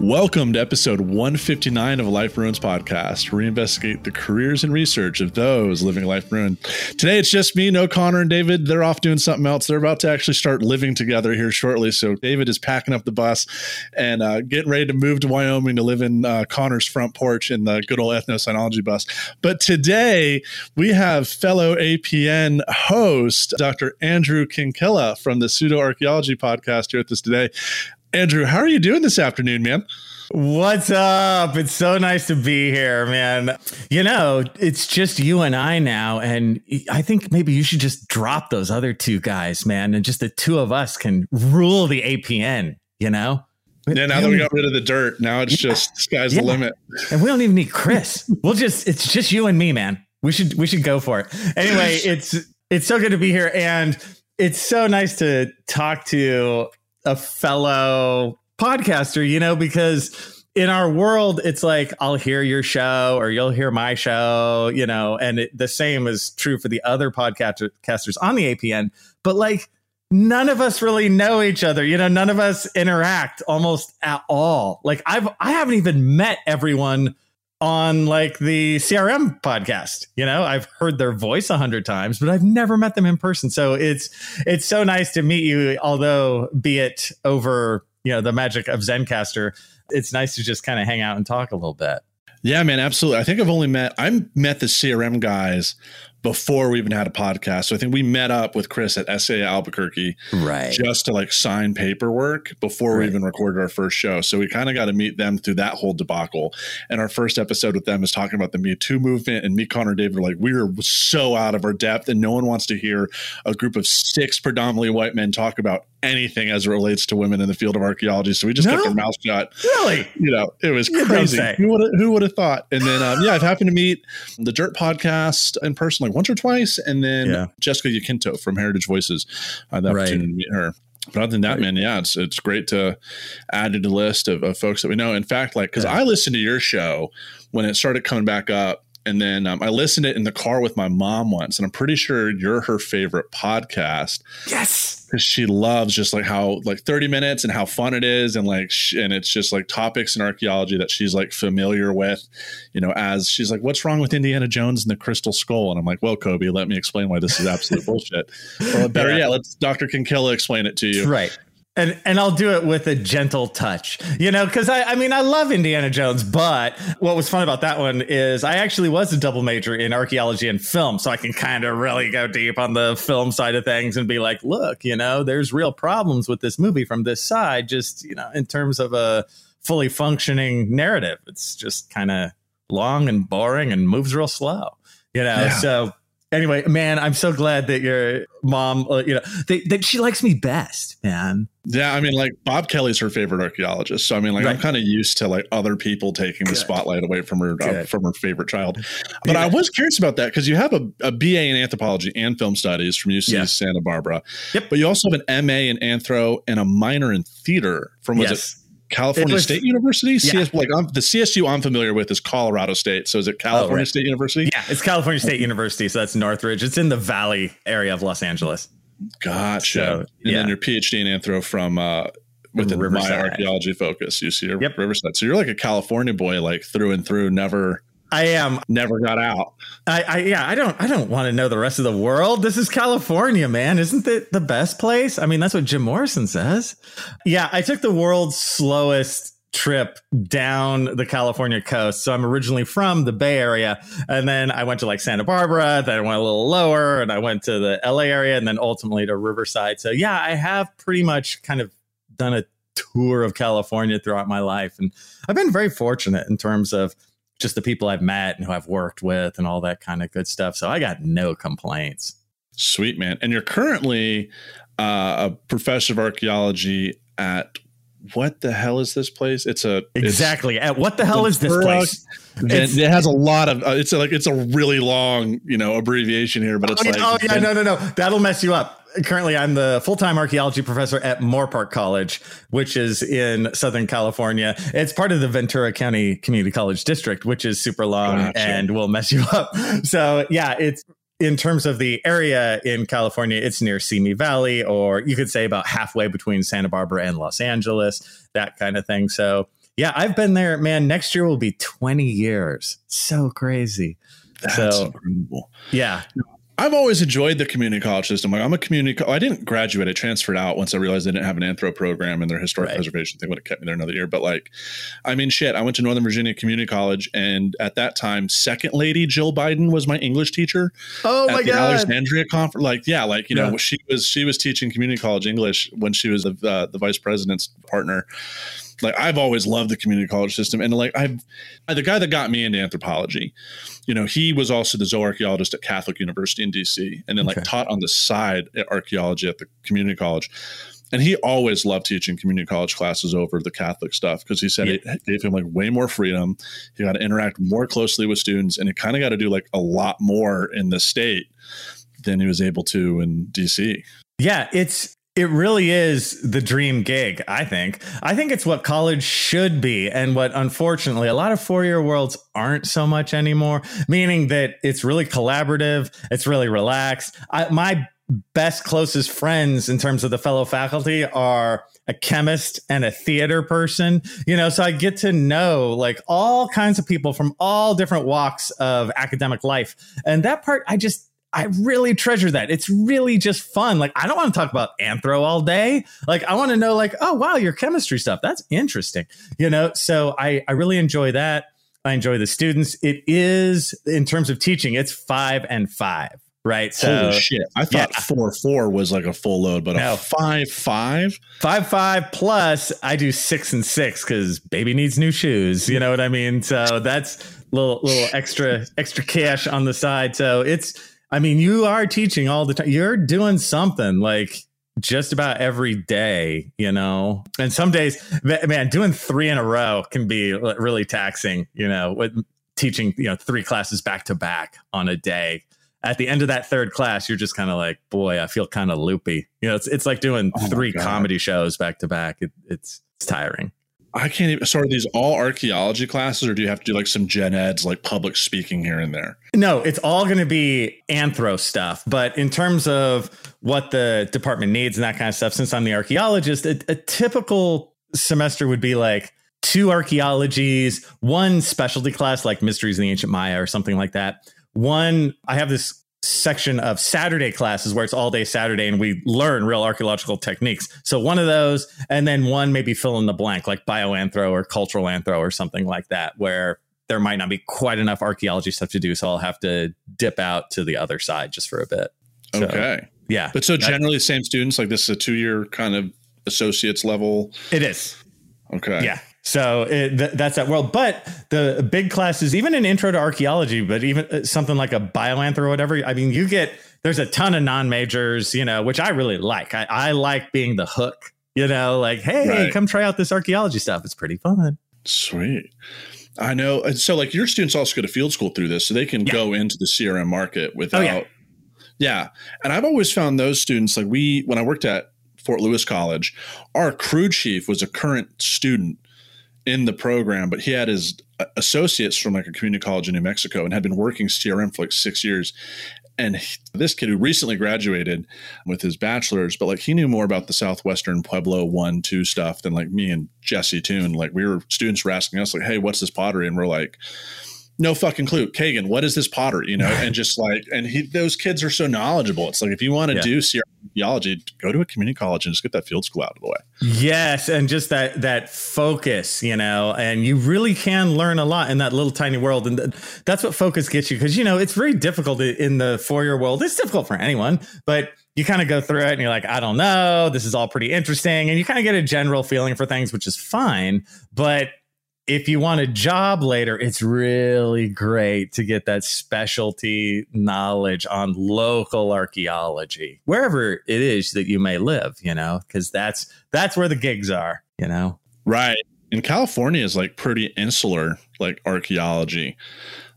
Welcome to episode 159 of Life Ruins Podcast, where we investigate the careers and research of those living life ruined. Today it's just me, no Connor and David. They're off doing something else. They're about to actually start living together here shortly. So David is packing up the bus and uh, getting ready to move to Wyoming to live in uh, Connor's front porch in the good old ethnocynology bus. But today we have fellow APN host, Dr. Andrew Kinkella from the Pseudo Archaeology Podcast here with us today. Andrew, how are you doing this afternoon, man? What's up? It's so nice to be here, man. You know, it's just you and I now. And I think maybe you should just drop those other two guys, man. And just the two of us can rule the APN, you know? Yeah, now that we got rid of the dirt, now it's yeah. just sky's yeah. the limit. And we don't even need Chris. we'll just it's just you and me, man. We should we should go for it. Anyway, it's it's so good to be here. And it's so nice to talk to a fellow podcaster, you know, because in our world, it's like I'll hear your show or you'll hear my show, you know, and it, the same is true for the other podcasters on the APN. But like, none of us really know each other. You know, none of us interact almost at all. Like, I've I haven't even met everyone on like the CRM podcast. You know, I've heard their voice a hundred times, but I've never met them in person. So it's it's so nice to meet you, although be it over, you know, the magic of Zencastr, It's nice to just kind of hang out and talk a little bit. Yeah, man, absolutely. I think I've only met i have met the CRM guys before we even had a podcast. So I think we met up with Chris at SA Albuquerque, right, just to like sign paperwork before right. we even recorded our first show. So we kind of got to meet them through that whole debacle. And our first episode with them is talking about the Me Too movement. And me, Connor, David are like, we are so out of our depth, and no one wants to hear a group of six predominantly white men talk about anything as it relates to women in the field of archaeology. So we just no? kept our mouth shut. Really? You know, it was crazy. Who would who would have thought? And then um, yeah, I've happened to meet the Dirt podcast in person like once or twice, and then yeah. Jessica Yaquinto from Heritage Voices. I had the right. opportunity to meet her. But other than that, right. man, yeah, it's it's great to add to the list of, of folks that we know. In fact, like because yeah. I listened to your show when it started coming back up and then um, I listened to it in the car with my mom once, and I'm pretty sure you're her favorite podcast. Yes, because she loves just like how like 30 minutes and how fun it is, and like sh- and it's just like topics in archaeology that she's like familiar with. You know, as she's like, "What's wrong with Indiana Jones and the Crystal Skull?" And I'm like, "Well, Kobe, let me explain why this is absolute bullshit." Well, better yeah. yet, let's Dr. Kinkella explain it to you. Right and and I'll do it with a gentle touch, you know, because I I mean I love Indiana Jones, but what was fun about that one is I actually was a double major in archaeology and film, so I can kind of really go deep on the film side of things and be like, look, you know, there's real problems with this movie from this side, just you know, in terms of a fully functioning narrative, it's just kind of long and boring and moves real slow, you know, yeah. so anyway, man, I'm so glad that your mom, uh, you know, they, that she likes me best, man. Yeah, I mean, like Bob Kelly's her favorite archaeologist, so I mean, like right. I'm kind of used to like other people taking Good. the spotlight away from her uh, from her favorite child. But yeah. I was curious about that because you have a, a, BA in anthropology and film studies from UC yeah. Santa Barbara. Yep. But you also have an MA in anthro and a minor in theater from was yes. California was, State University? Yeah. CS, like I'm, the CSU I'm familiar with is Colorado State. So is it California oh, right. State University? Yeah, it's California State University. So that's Northridge. It's in the Valley area of Los Angeles. Gotcha. So, and yeah. then your PhD in anthro from uh, Riverside. my archaeology focus, UC yep. Riverside. So you're like a California boy, like through and through. Never I am never got out. I, I yeah, I don't I don't want to know the rest of the world. This is California, man. Isn't it the best place? I mean, that's what Jim Morrison says. Yeah, I took the world's slowest trip down the California coast. So I'm originally from the Bay Area, and then I went to like Santa Barbara, then I went a little lower, and I went to the LA area, and then ultimately to Riverside. So yeah, I have pretty much kind of done a tour of California throughout my life, and I've been very fortunate in terms of just the people I've met and who I've worked with and all that kind of good stuff. So I got no complaints. Sweet man. And you're currently uh, a professor of archaeology at what the hell is this place? It's a exactly. It's, at what the hell is this place? And it has a lot of. Uh, it's a, like it's a really long, you know, abbreviation here, but it's oh, like. Oh yeah, no, no, no. That'll mess you up. Currently, I'm the full time archaeology professor at Moorpark College, which is in Southern California. It's part of the Ventura County Community College District, which is super long gotcha. and will mess you up. So yeah, it's in terms of the area in California, it's near Simi Valley, or you could say about halfway between Santa Barbara and Los Angeles, that kind of thing. So, yeah, I've been there, man. Next year will be 20 years. So crazy. That's so, incredible. Yeah. I've always enjoyed the community college system. Like I'm a community. Co- I didn't graduate. I transferred out once I realized they didn't have an anthro program and their historic right. preservation thing would have kept me there another year. But like, I mean, shit. I went to Northern Virginia Community College, and at that time, Second Lady Jill Biden was my English teacher. Oh my god, Alexandria conference. Like, yeah, like you yeah. know, she was she was teaching community college English when she was the uh, the vice president's partner like I've always loved the community college system, and like I've the guy that got me into anthropology, you know, he was also the zooarchaeologist at Catholic University in DC, and then like taught on the side at archaeology at the community college. And he always loved teaching community college classes over the Catholic stuff because he said yeah. it gave him like way more freedom. He got to interact more closely with students, and he kind of got to do like a lot more in the state than he was able to in DC. Yeah, it's it really is the dream gig, I think. I think it's what college should be, and what unfortunately a lot of four year worlds aren't so much anymore, meaning that it's really collaborative, it's really relaxed. I, my best, closest friends in terms of the fellow faculty are a chemist and a theater person, you know, so I get to know like all kinds of people from all different walks of academic life. And that part, I just, I really treasure that. It's really just fun. Like I don't want to talk about anthro all day. Like I want to know like, oh wow, your chemistry stuff. That's interesting. You know, so I I really enjoy that. I enjoy the students. It is in terms of teaching, it's 5 and 5 right? So Holy shit! I thought yeah. four four was like a full load, but no. a five five five five plus. I do six and six because baby needs new shoes. You know what I mean? So that's little little extra extra cash on the side. So it's I mean, you are teaching all the time. You're doing something like just about every day, you know. And some days, man, doing three in a row can be really taxing, you know, with teaching, you know, three classes back to back on a day. At the end of that third class, you're just kind of like, boy, I feel kind of loopy. You know, it's it's like doing oh three comedy shows back to back. It, it's it's tiring. I can't even. So are these all archaeology classes, or do you have to do like some gen eds, like public speaking here and there? No, it's all going to be anthro stuff. But in terms of what the department needs and that kind of stuff, since I'm the archaeologist, a, a typical semester would be like two archaeologies, one specialty class like mysteries in the ancient Maya or something like that. One, I have this section of Saturday classes where it's all day Saturday and we learn real archaeological techniques. So one of those, and then one maybe fill in the blank, like bioanthro or cultural anthro or something like that, where there might not be quite enough archaeology stuff to do. So I'll have to dip out to the other side just for a bit. So, okay. Yeah. But so generally the same students, like this is a two year kind of associates level. It is. Okay. Yeah. So it, th- that's that world. But the big classes, even an intro to archaeology, but even uh, something like a bioanth or whatever, I mean, you get, there's a ton of non majors, you know, which I really like. I, I like being the hook, you know, like, hey, right. come try out this archaeology stuff. It's pretty fun. Sweet. I know. And so, like, your students also go to field school through this, so they can yeah. go into the CRM market without. Oh, yeah. yeah. And I've always found those students, like, we, when I worked at Fort Lewis College, our crew chief was a current student in the program, but he had his associates from like a community college in New Mexico and had been working CRM for like six years. And he, this kid who recently graduated with his bachelor's, but like he knew more about the Southwestern Pueblo one, two stuff than like me and Jesse Toon. Like we were students were asking us like, Hey, what's this pottery? And we're like, no fucking clue. Kagan, what is this pottery? You know, and just like, and he, those kids are so knowledgeable. It's like, if you want to yeah. do archaeology, go to a community college and just get that field school out of the way. Yes. And just that, that focus, you know, and you really can learn a lot in that little tiny world. And th- that's what focus gets you. Cause, you know, it's very difficult in the four year world. It's difficult for anyone, but you kind of go through it and you're like, I don't know. This is all pretty interesting. And you kind of get a general feeling for things, which is fine. But if you want a job later, it's really great to get that specialty knowledge on local archaeology, wherever it is that you may live, you know, because that's that's where the gigs are, you know. Right. And California is like pretty insular, like archaeology.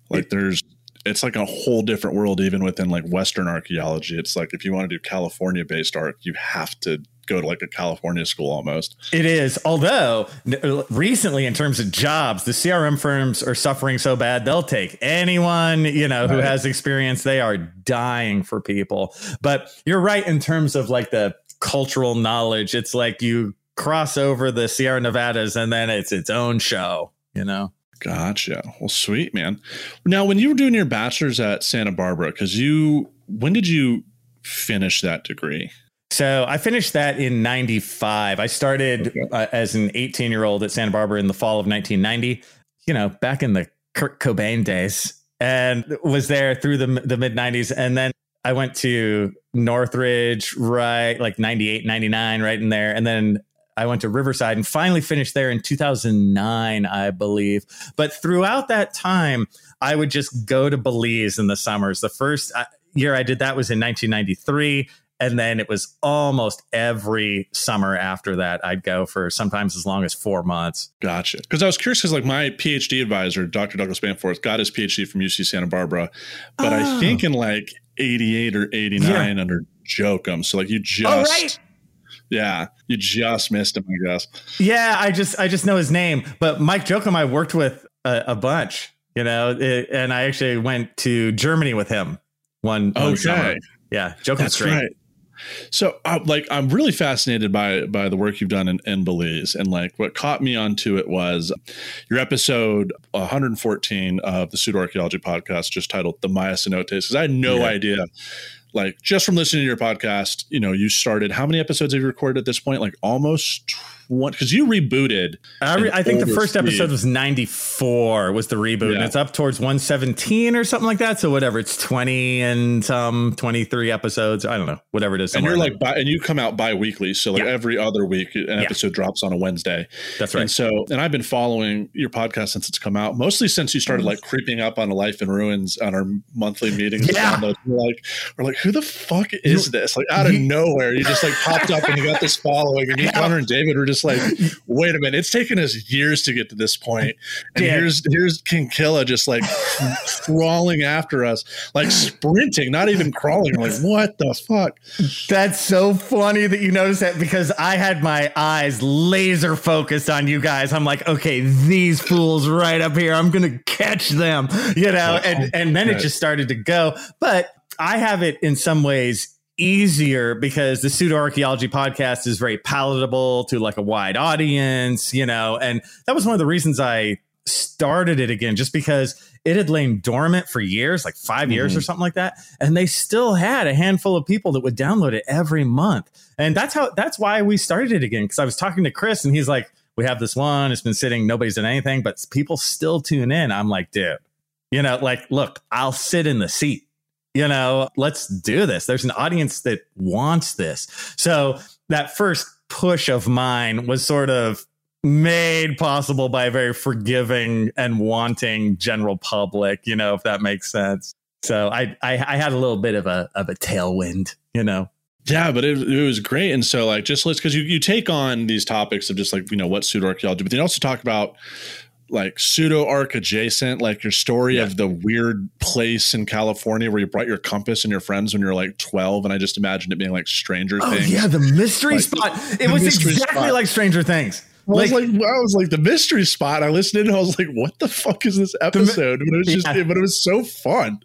Like there's it's like a whole different world even within like western archaeology it's like if you want to do california based art you have to go to like a California school almost. It is. Although uh, recently, in terms of jobs, the CRM firms are suffering so bad they'll take anyone you know who has experience. They are dying for people. But you're right in terms of like the cultural knowledge. It's like you cross over the Sierra Nevadas and then it's its own show. You know. Gotcha. Well, sweet man. Now, when you were doing your bachelor's at Santa Barbara, because you, when did you finish that degree? So I finished that in 95. I started okay. uh, as an 18 year old at Santa Barbara in the fall of 1990, you know, back in the Kurt Cobain days and was there through the, the mid 90s. And then I went to Northridge, right, like 98, 99, right in there. And then I went to Riverside and finally finished there in 2009, I believe. But throughout that time, I would just go to Belize in the summers. The first uh, year I did that was in 1993 and then it was almost every summer after that i'd go for sometimes as long as four months gotcha because i was curious because like my phd advisor dr douglas Bamforth, got his phd from uc santa barbara but oh. i ah. think in like 88 or 89 yeah. under Jochim so like you just oh, right. Yeah, you just missed him, I guess. Yeah, I just I just know his name, but Mike Jochim I worked with a, a bunch, you know, it, and I actually went to Germany with him one, one summer. Yeah, Jochim's That's great. Right. So, uh, like, I'm really fascinated by by the work you've done in, in Belize, and like, what caught me onto it was your episode 114 of the Pseudo Archaeology podcast, just titled "The Maya Cenotes," because I had no yeah. idea like just from listening to your podcast, you know, you started how many episodes have you recorded at this point? Like almost one because you rebooted. I, re- I think the first speed. episode was 94 was the reboot, yeah. and it's up towards 117 or something like that. So whatever, it's 20 and some 23 episodes. I don't know, whatever it is. And you're like, bi- and you come out bi-weekly, so like yeah. every other week an yeah. episode drops on a Wednesday. That's right. And so, and I've been following your podcast since it's come out, mostly since you started like creeping up on a life in ruins on our monthly meetings. Yeah. We're like, we're like, who the fuck is this? Like out of nowhere, you just like popped up and you got this following, and you, Connor and David were just just like, wait a minute, it's taken us years to get to this point, and yeah. here's here's Kinkella just like crawling after us, like sprinting, not even crawling. like, what the fuck? That's so funny that you noticed that because I had my eyes laser focused on you guys. I'm like, okay, these fools right up here, I'm gonna catch them, you know, and oh, and then it just started to go, but. I have it in some ways easier because the pseudo archaeology podcast is very palatable to like a wide audience, you know, and that was one of the reasons I started it again, just because it had lain dormant for years, like 5 mm-hmm. years or something like that, and they still had a handful of people that would download it every month, and that's how that's why we started it again. Because I was talking to Chris, and he's like, "We have this one; it's been sitting, nobody's done anything, but people still tune in." I'm like, dude, you know, like, look, I'll sit in the seat you know, let's do this. There's an audience that wants this. So that first push of mine was sort of made possible by a very forgiving and wanting general public, you know, if that makes sense. So I, I, I had a little bit of a, of a tailwind, you know. Yeah, but it, it was great. And so like, just let's, cause you, you take on these topics of just like, you know, what pseudo archaeology, but then also talk about like pseudo arc adjacent, like your story yeah. of the weird place in California where you brought your compass and your friends when you're like 12. And I just imagined it being like Stranger oh, Things. Yeah, the mystery like, spot. It was exactly spot. like Stranger Things. I was like, I was like the mystery spot. I listened and I was like, what the fuck is this episode? But it was just, yeah. but it was so fun.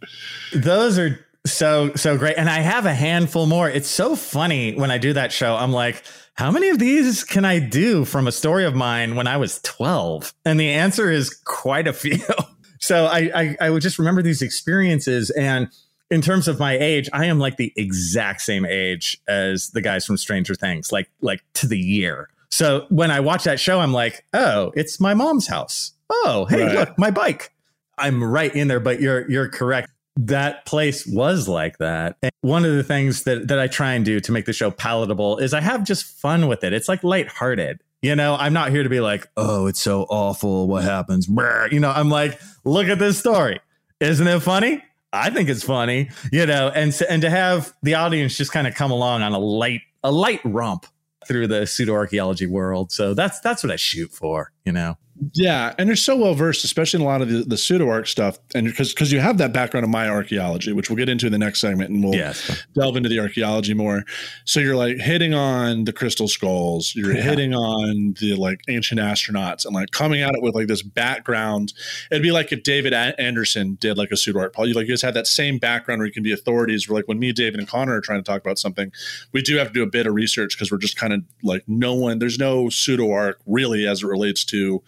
Those are so, so great. And I have a handful more. It's so funny when I do that show. I'm like, how many of these can I do from a story of mine when I was 12? And the answer is quite a few. so I, I, I would just remember these experiences. And in terms of my age, I am like the exact same age as the guys from Stranger Things, like, like to the year. So when I watch that show, I'm like, oh, it's my mom's house. Oh, hey, right. look, my bike. I'm right in there, but you're you're correct that place was like that. And one of the things that, that I try and do to make the show palatable is I have just fun with it. It's like lighthearted. You know, I'm not here to be like, oh, it's so awful. What happens? You know, I'm like, look at this story. Isn't it funny? I think it's funny, you know, and and to have the audience just kind of come along on a light a light romp through the pseudo archaeology world. So that's that's what I shoot for, you know. Yeah, and they're so well versed, especially in a lot of the, the pseudo arc stuff, and because because you have that background of my archaeology, which we'll get into in the next segment, and we'll yes. delve into the archaeology more. So you're like hitting on the crystal skulls, you're yeah. hitting on the like ancient astronauts, and like coming at it with like this background. It'd be like if David Anderson did like a pseudo arc. Paul, you like you just have that same background where you can be authorities. Where like when me, David, and Connor are trying to talk about something, we do have to do a bit of research because we're just kind of like no one. There's no pseudo arc really as it relates to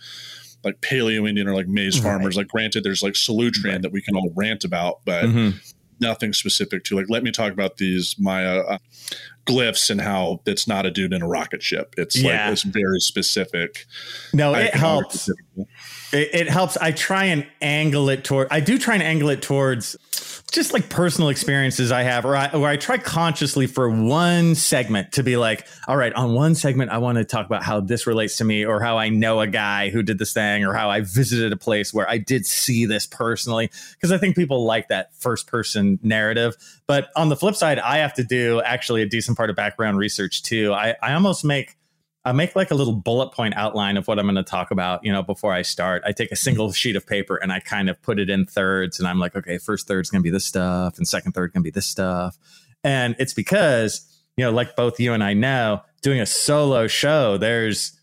like paleo Indian or like maize farmers. Like, granted, there's like Solutrean right. that we can all rant about, but mm-hmm. nothing specific to like. Let me talk about these Maya uh, glyphs and how it's not a dude in a rocket ship. It's yeah. like it's very specific. No, it helps. It, it helps. I try and angle it toward. I do try and angle it towards just like personal experiences I have, or I, where I try consciously for one segment to be like, all right, on one segment, I want to talk about how this relates to me, or how I know a guy who did this thing, or how I visited a place where I did see this personally. Because I think people like that first person narrative. But on the flip side, I have to do actually a decent part of background research too. I, I almost make I make like a little bullet point outline of what I'm going to talk about, you know, before I start. I take a mm-hmm. single sheet of paper and I kind of put it in thirds and I'm like, okay, first third's going to be this stuff and second third going to be this stuff. And it's because, you know, like both you and I know, doing a solo show, there's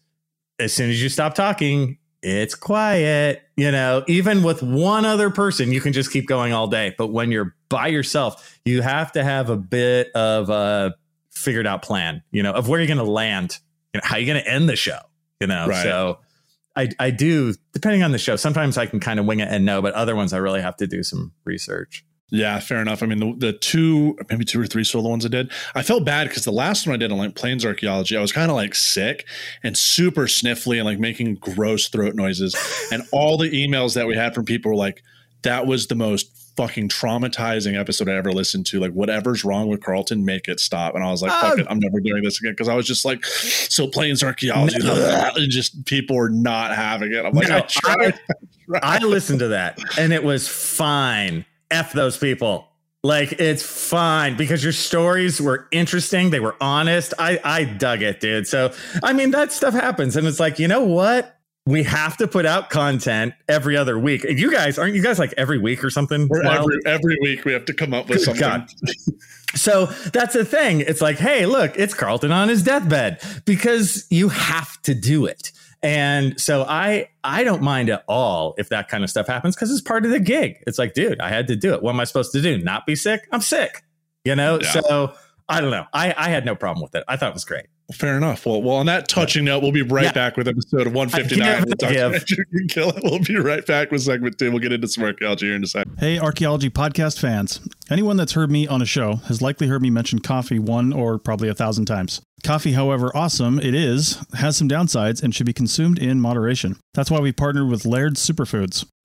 as soon as you stop talking, it's quiet. You know, even with one other person, you can just keep going all day. But when you're by yourself, you have to have a bit of a figured out plan, you know, of where you're going to land you know, how you're going to end the show? You know, right. so I, I do, depending on the show, sometimes I can kind of wing it and know, but other ones I really have to do some research. Yeah, fair enough. I mean, the, the two, maybe two or three solo ones I did, I felt bad because the last one I did on like plains archaeology, I was kind of like sick and super sniffly and like making gross throat noises. and all the emails that we had from people were like, that was the most fucking traumatizing episode I ever listened to. Like, whatever's wrong with Carlton, make it stop. And I was like, fuck um, it, I'm never doing this again. Cause I was just like, so plains archaeology, and just people were not having it. I'm like, no, I, tried, I, I listened to that and it was fine. F those people. Like it's fine because your stories were interesting. They were honest. I I dug it, dude. So I mean that stuff happens, and it's like you know what? We have to put out content every other week. You guys aren't you guys like every week or something? Every, every, week we have to come up with something. God. so that's the thing. It's like, hey, look, it's Carlton on his deathbed because you have to do it. And so I I don't mind at all if that kind of stuff happens because it's part of the gig. It's like, dude, I had to do it. What am I supposed to do? Not be sick? I'm sick. You know? Yeah. So I don't know. I, I had no problem with it. I thought it was great. Fair enough. Well, well, on that touching note, we'll be right yeah. back with episode 159. We'll, we'll be right back with segment two. We'll get into some archaeology here in a second. Hey, archaeology podcast fans. Anyone that's heard me on a show has likely heard me mention coffee one or probably a thousand times. Coffee, however awesome it is, has some downsides and should be consumed in moderation. That's why we partnered with Laird's Superfoods.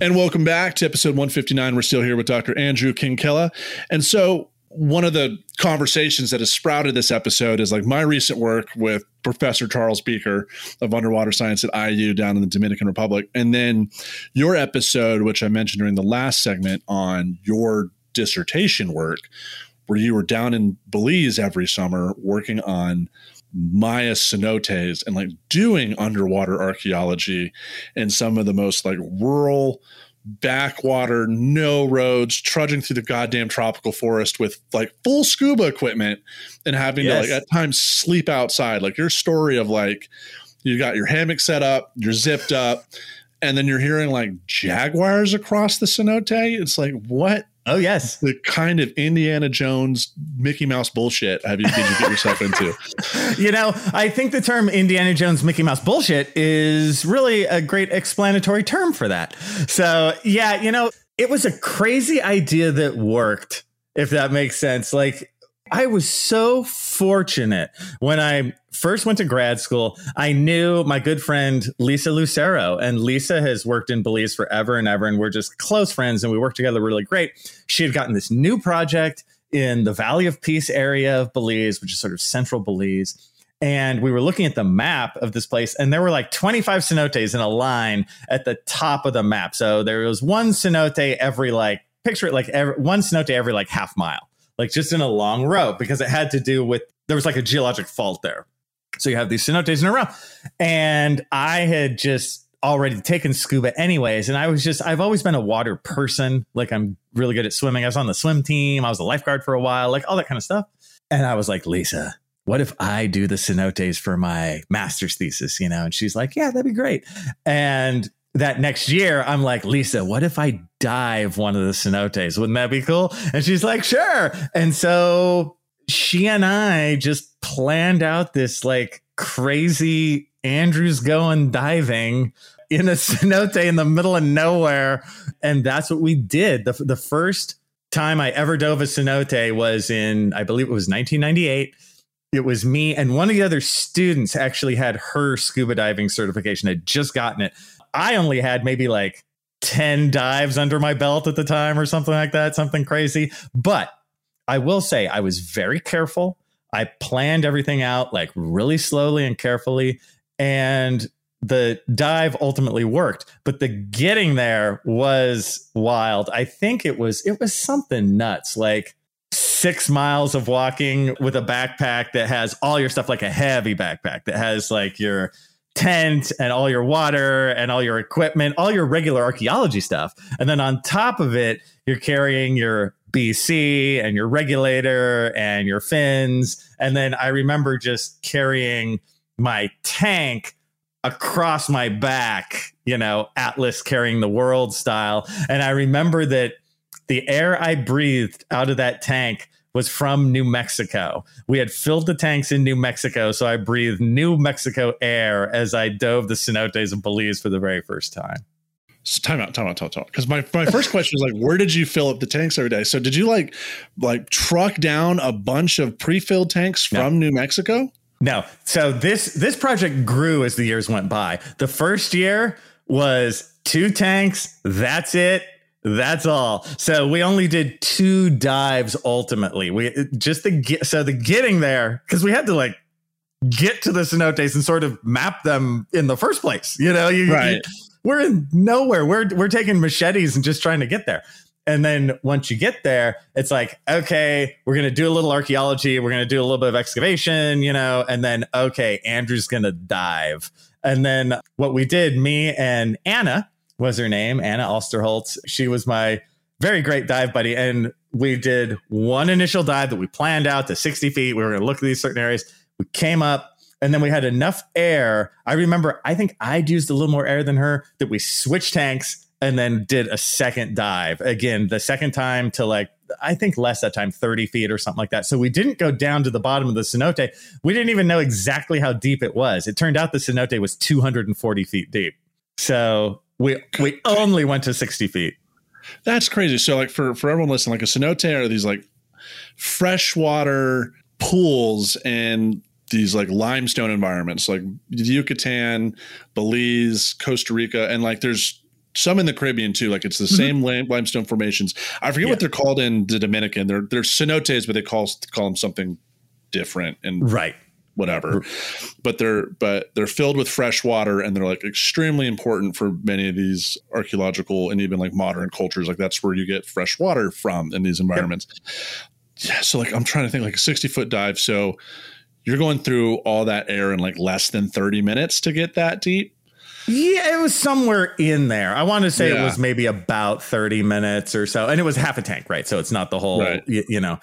And welcome back to episode 159. We're still here with Dr. Andrew Kinkella. And so, one of the conversations that has sprouted this episode is like my recent work with Professor Charles Beeker of underwater science at IU down in the Dominican Republic. And then your episode, which I mentioned during the last segment on your dissertation work, where you were down in Belize every summer working on Maya cenotes and like doing underwater archaeology in some of the most like rural backwater, no roads, trudging through the goddamn tropical forest with like full scuba equipment and having yes. to like at times sleep outside. Like your story of like you got your hammock set up, you're zipped up, and then you're hearing like jaguars across the cenote. It's like what Oh yes, the kind of Indiana Jones, Mickey Mouse bullshit have you did you get yourself into? you know, I think the term Indiana Jones, Mickey Mouse bullshit is really a great explanatory term for that. So yeah, you know, it was a crazy idea that worked, if that makes sense. Like I was so fortunate when I first went to grad school. I knew my good friend Lisa Lucero, and Lisa has worked in Belize forever and ever, and we're just close friends, and we work together really great. She had gotten this new project in the Valley of Peace area of Belize, which is sort of central Belize. And we were looking at the map of this place, and there were like 25 cenotes in a line at the top of the map. So there was one cenote every like, picture it like every, one cenote every like half mile like just in a long row because it had to do with there was like a geologic fault there. So you have these cenotes in a row. And I had just already taken scuba anyways. And I was just, I've always been a water person. Like I'm really good at swimming. I was on the swim team. I was a lifeguard for a while, like all that kind of stuff. And I was like, Lisa, what if I do the cenotes for my master's thesis? You know? And she's like, yeah, that'd be great. And that next year, I'm like, Lisa, what if I dive one of the cenotes? Wouldn't that be cool? And she's like, sure. And so she and I just planned out this like crazy Andrews going diving in a cenote in the middle of nowhere. And that's what we did. The, the first time I ever dove a cenote was in, I believe it was 1998 it was me and one of the other students actually had her scuba diving certification had just gotten it I only had maybe like 10 dives under my belt at the time or something like that, something crazy. But I will say I was very careful. I planned everything out like really slowly and carefully. And the dive ultimately worked, but the getting there was wild. I think it was it was something nuts. Like six miles of walking with a backpack that has all your stuff, like a heavy backpack that has like your tent and all your water and all your equipment, all your regular archaeology stuff. And then on top of it, you're carrying your BC and your regulator and your fins. And then I remember just carrying my tank across my back, you know, Atlas carrying the world style. And I remember that the air I breathed out of that tank was from New Mexico. We had filled the tanks in New Mexico, so I breathed New Mexico air as I dove the cenotes of Belize for the very first time. So time out, time out, time out. Because my, my first question is like, where did you fill up the tanks every day? So did you like like truck down a bunch of pre-filled tanks from no. New Mexico? No. So this this project grew as the years went by. The first year was two tanks. That's it. That's all. So we only did two dives ultimately. We just the get so the getting there because we had to like get to the cenotes and sort of map them in the first place. You know, you, right. You, we're in nowhere. We're we're taking machetes and just trying to get there. And then once you get there, it's like, okay, we're to do a little archaeology. We're to do a little bit of excavation, you know, and then, okay, Andrew's to dive. And then what we did, me and Anna, was her name, Anna Alsterholtz. She was my very great dive buddy. And we did one initial dive that we planned out to 60 feet. We were to look at these certain areas. We came up and then we had enough air. I remember, I think I'd used a little more air than her that we switched tanks and then did a second dive. Again, the second time to like, I think less that time, 30 feet or something like that. So we didn't go down to the bottom of the cenote. We didn't even know exactly how deep it was. It turned out the cenote was 240 feet deep. So we we only went to 60 feet. That's crazy. So like for for everyone listening, like a cenote are these like freshwater pools and these like limestone environments, like Yucatan, Belize, Costa Rica, and like there's some in the Caribbean too. Like it's the mm-hmm. same limestone formations. I forget yeah. what they're called in the Dominican. They're they're cenotes, but they call call them something different. And right, whatever but they're but they're filled with fresh water and they're like extremely important for many of these archaeological and even like modern cultures like that's where you get fresh water from in these environments yeah, yeah so like i'm trying to think like a 60 foot dive so you're going through all that air in like less than 30 minutes to get that deep Yeah, it was somewhere in there. I want to say Yeah. it was maybe about 30 minutes or so. And it was half a tank, right? So it's not the whole, Right. you, you know.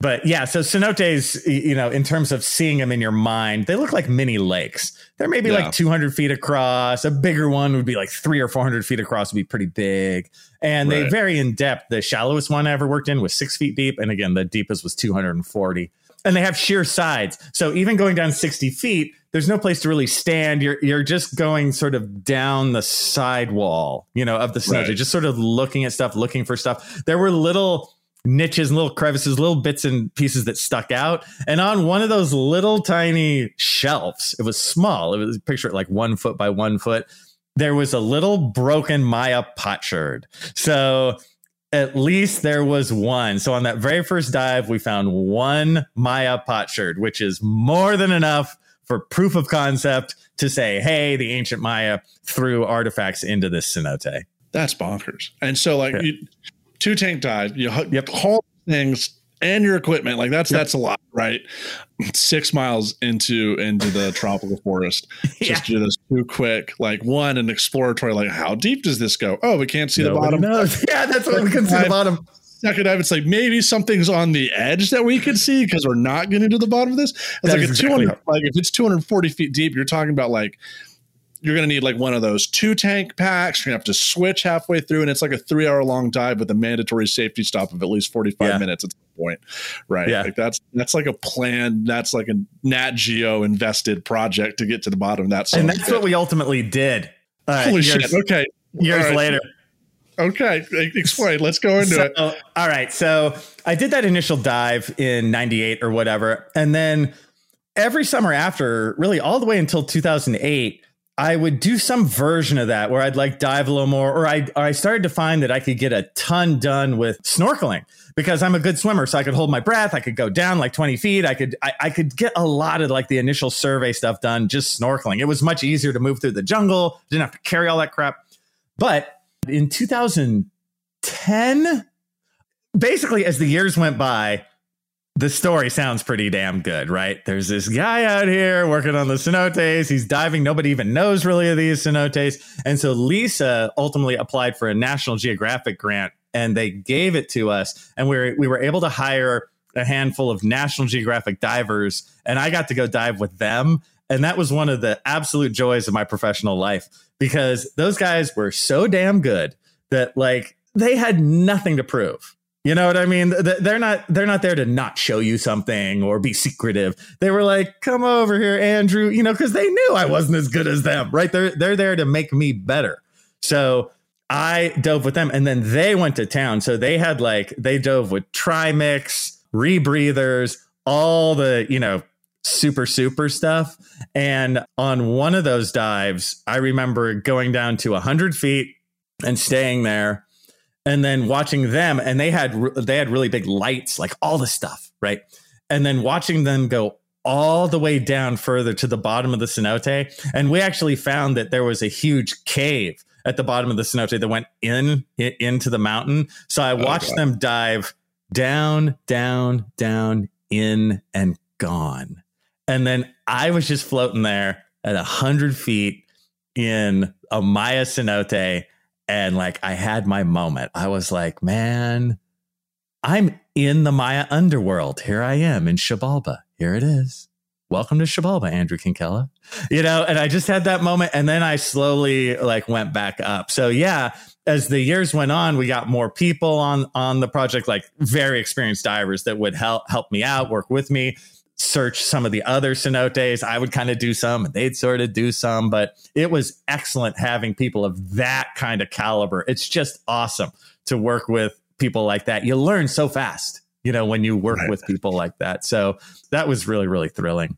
But yeah, so cenotes, you know, in terms of seeing them in your mind, they look like mini lakes. They're maybe Yeah. like 200 feet across. A bigger one would be like three or 400 feet across, would be pretty big. And they vary in depth. The shallowest one I ever worked in was six feet deep. And again, the deepest was 240. And they have sheer sides. So even going down 60 feet, there's no place to really stand. You're you're just going sort of down the sidewall, you know, of the cenote, Right. just sort of looking at stuff, looking for stuff. There were little niches and little crevices, little bits and pieces that stuck out. And on one of those little tiny shelves, it was small. It was picture it like one foot by one foot. There was a little broken Maya potsherd. So at least there was one. So on that very first dive, we found one Maya potsherd, which is more than enough for proof of concept to say, hey, the ancient Maya threw artifacts into this cenote. That's bonkers. And so like Yeah. you, two tank dive, you hu- Yep. haul things and your equipment. Like that's Yep. that's a lot, right? Six miles into into the tropical forest. Just do this too quick. Like one, an exploratory. Like how deep does this go? Oh, we can't see the bottom. knows. Yeah, that's what we can't see the bottom. Second dive, it's like maybe something's on the edge that we could see because we're not getting to the bottom of this. It's That like a exactly 200, like if it's 240 feet deep, you're talking about like you're gonna need like one of those two tank packs. You're gonna have to switch halfway through, and it's like a three hour long dive with a mandatory safety stop of at least 45 Yeah. minutes at some point. Right. Yeah. Like that's that's like a plan. That's like a Nat Geo invested project to get to the bottom of that. And that's what we ultimately did. Uh, Holy years, shit. Okay. years right. later. Okay. Explain. Let's go into So, it. all right. So I did that initial dive in 98 or whatever. And then every summer after, really all the way until 2008, I would do some version of that where I'd like dive a little more, or I, or I started to find that I could get a ton done with snorkeling because I'm a good swimmer. So I could hold my breath. I could go down like 20 feet. I could, I, I could get a lot of like the initial survey stuff done just snorkeling. It was much easier to move through the jungle. Didn't have to carry all that crap. But in 2010, basically, as the years went by, the story sounds pretty damn good, right? There's this guy out here working on the cenotes. He's diving. Nobody even knows really of these cenotes. And so Lisa ultimately applied for a National Geographic grant and they gave it to us. And we were, we were able to hire a handful of National Geographic divers. And I got to go dive with them. And that was one of the absolute joys of my professional life because those guys were so damn good that like they had nothing to prove. You know what I mean? They're not they're not there to not show you something or be secretive. They were like, "Come over here, Andrew," you know, because they knew I wasn't as good as them, right? They're they're there to make me better. So I dove with them, and then they went to town. So they had like they dove with Trimix, rebreathers, all the you know super super stuff. And on one of those dives, I remember going down to hundred feet and staying there and then watching them and they had they had really big lights like all the stuff right? And then watching them go all the way down further to the bottom of the cenote and we actually found that there was a huge cave at the bottom of the cenote that went in, into the mountain. So i oh, watched God. them dive down down down in and gone. And then i was just floating there at a hundred feet in a maya cenote and like I had my moment. I was like, man, I'm in the Maya underworld. Here I am in Xibalba. Here it is. Welcome to Xibalba, Andrew Kinkella. You know, and I just had that moment and then I slowly like went back up. So yeah, as the years went on, we got more people on on the project, like very experienced divers that would help help me out, work with me search some of the other cenotes. I would kind of do some and they'd sort of do some, but it was excellent having people of that kind of caliber. It's just awesome to work with people like that. You learn so fast, you know, when you work Right. with people like that. So that was really, really thrilling.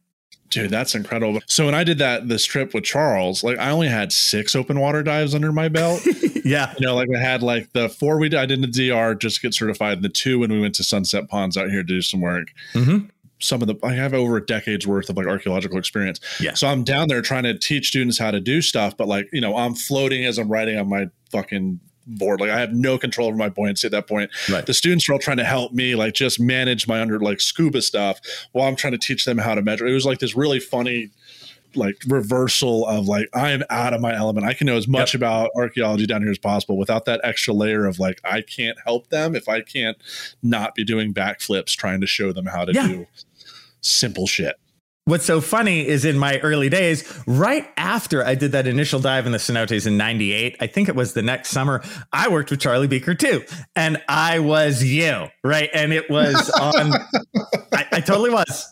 Dude, that's incredible. So when I did that this trip with Charles, like I only had six open water dives under my belt. yeah. you know, like I had like the four we did, I did in the DR just to get certified, and the two when we went to Sunset Ponds out here to do some work. Mhm. Some of the I have over a decade's worth of like archaeological experience. Yeah. So I'm down there trying to teach students how to do stuff, but like, you know, I'm floating as I'm writing on my fucking board. Like I have no control over my buoyancy at that point. Right. The students are all trying to help me like just manage my under like scuba stuff while I'm trying to teach them how to measure. It was like this really funny like reversal of like I am out of my element. I can know as much Yep. about archaeology down here as possible without that extra layer of like I can't help them if I can't not be doing backflips trying to show them how to Yeah. do simple shit. What's so funny is in my early days, right after I did that initial dive in the cenotes in 98, I think it was the next summer, I worked with Charlie Beeker too. And I was you, right? And it was on, I, I totally was.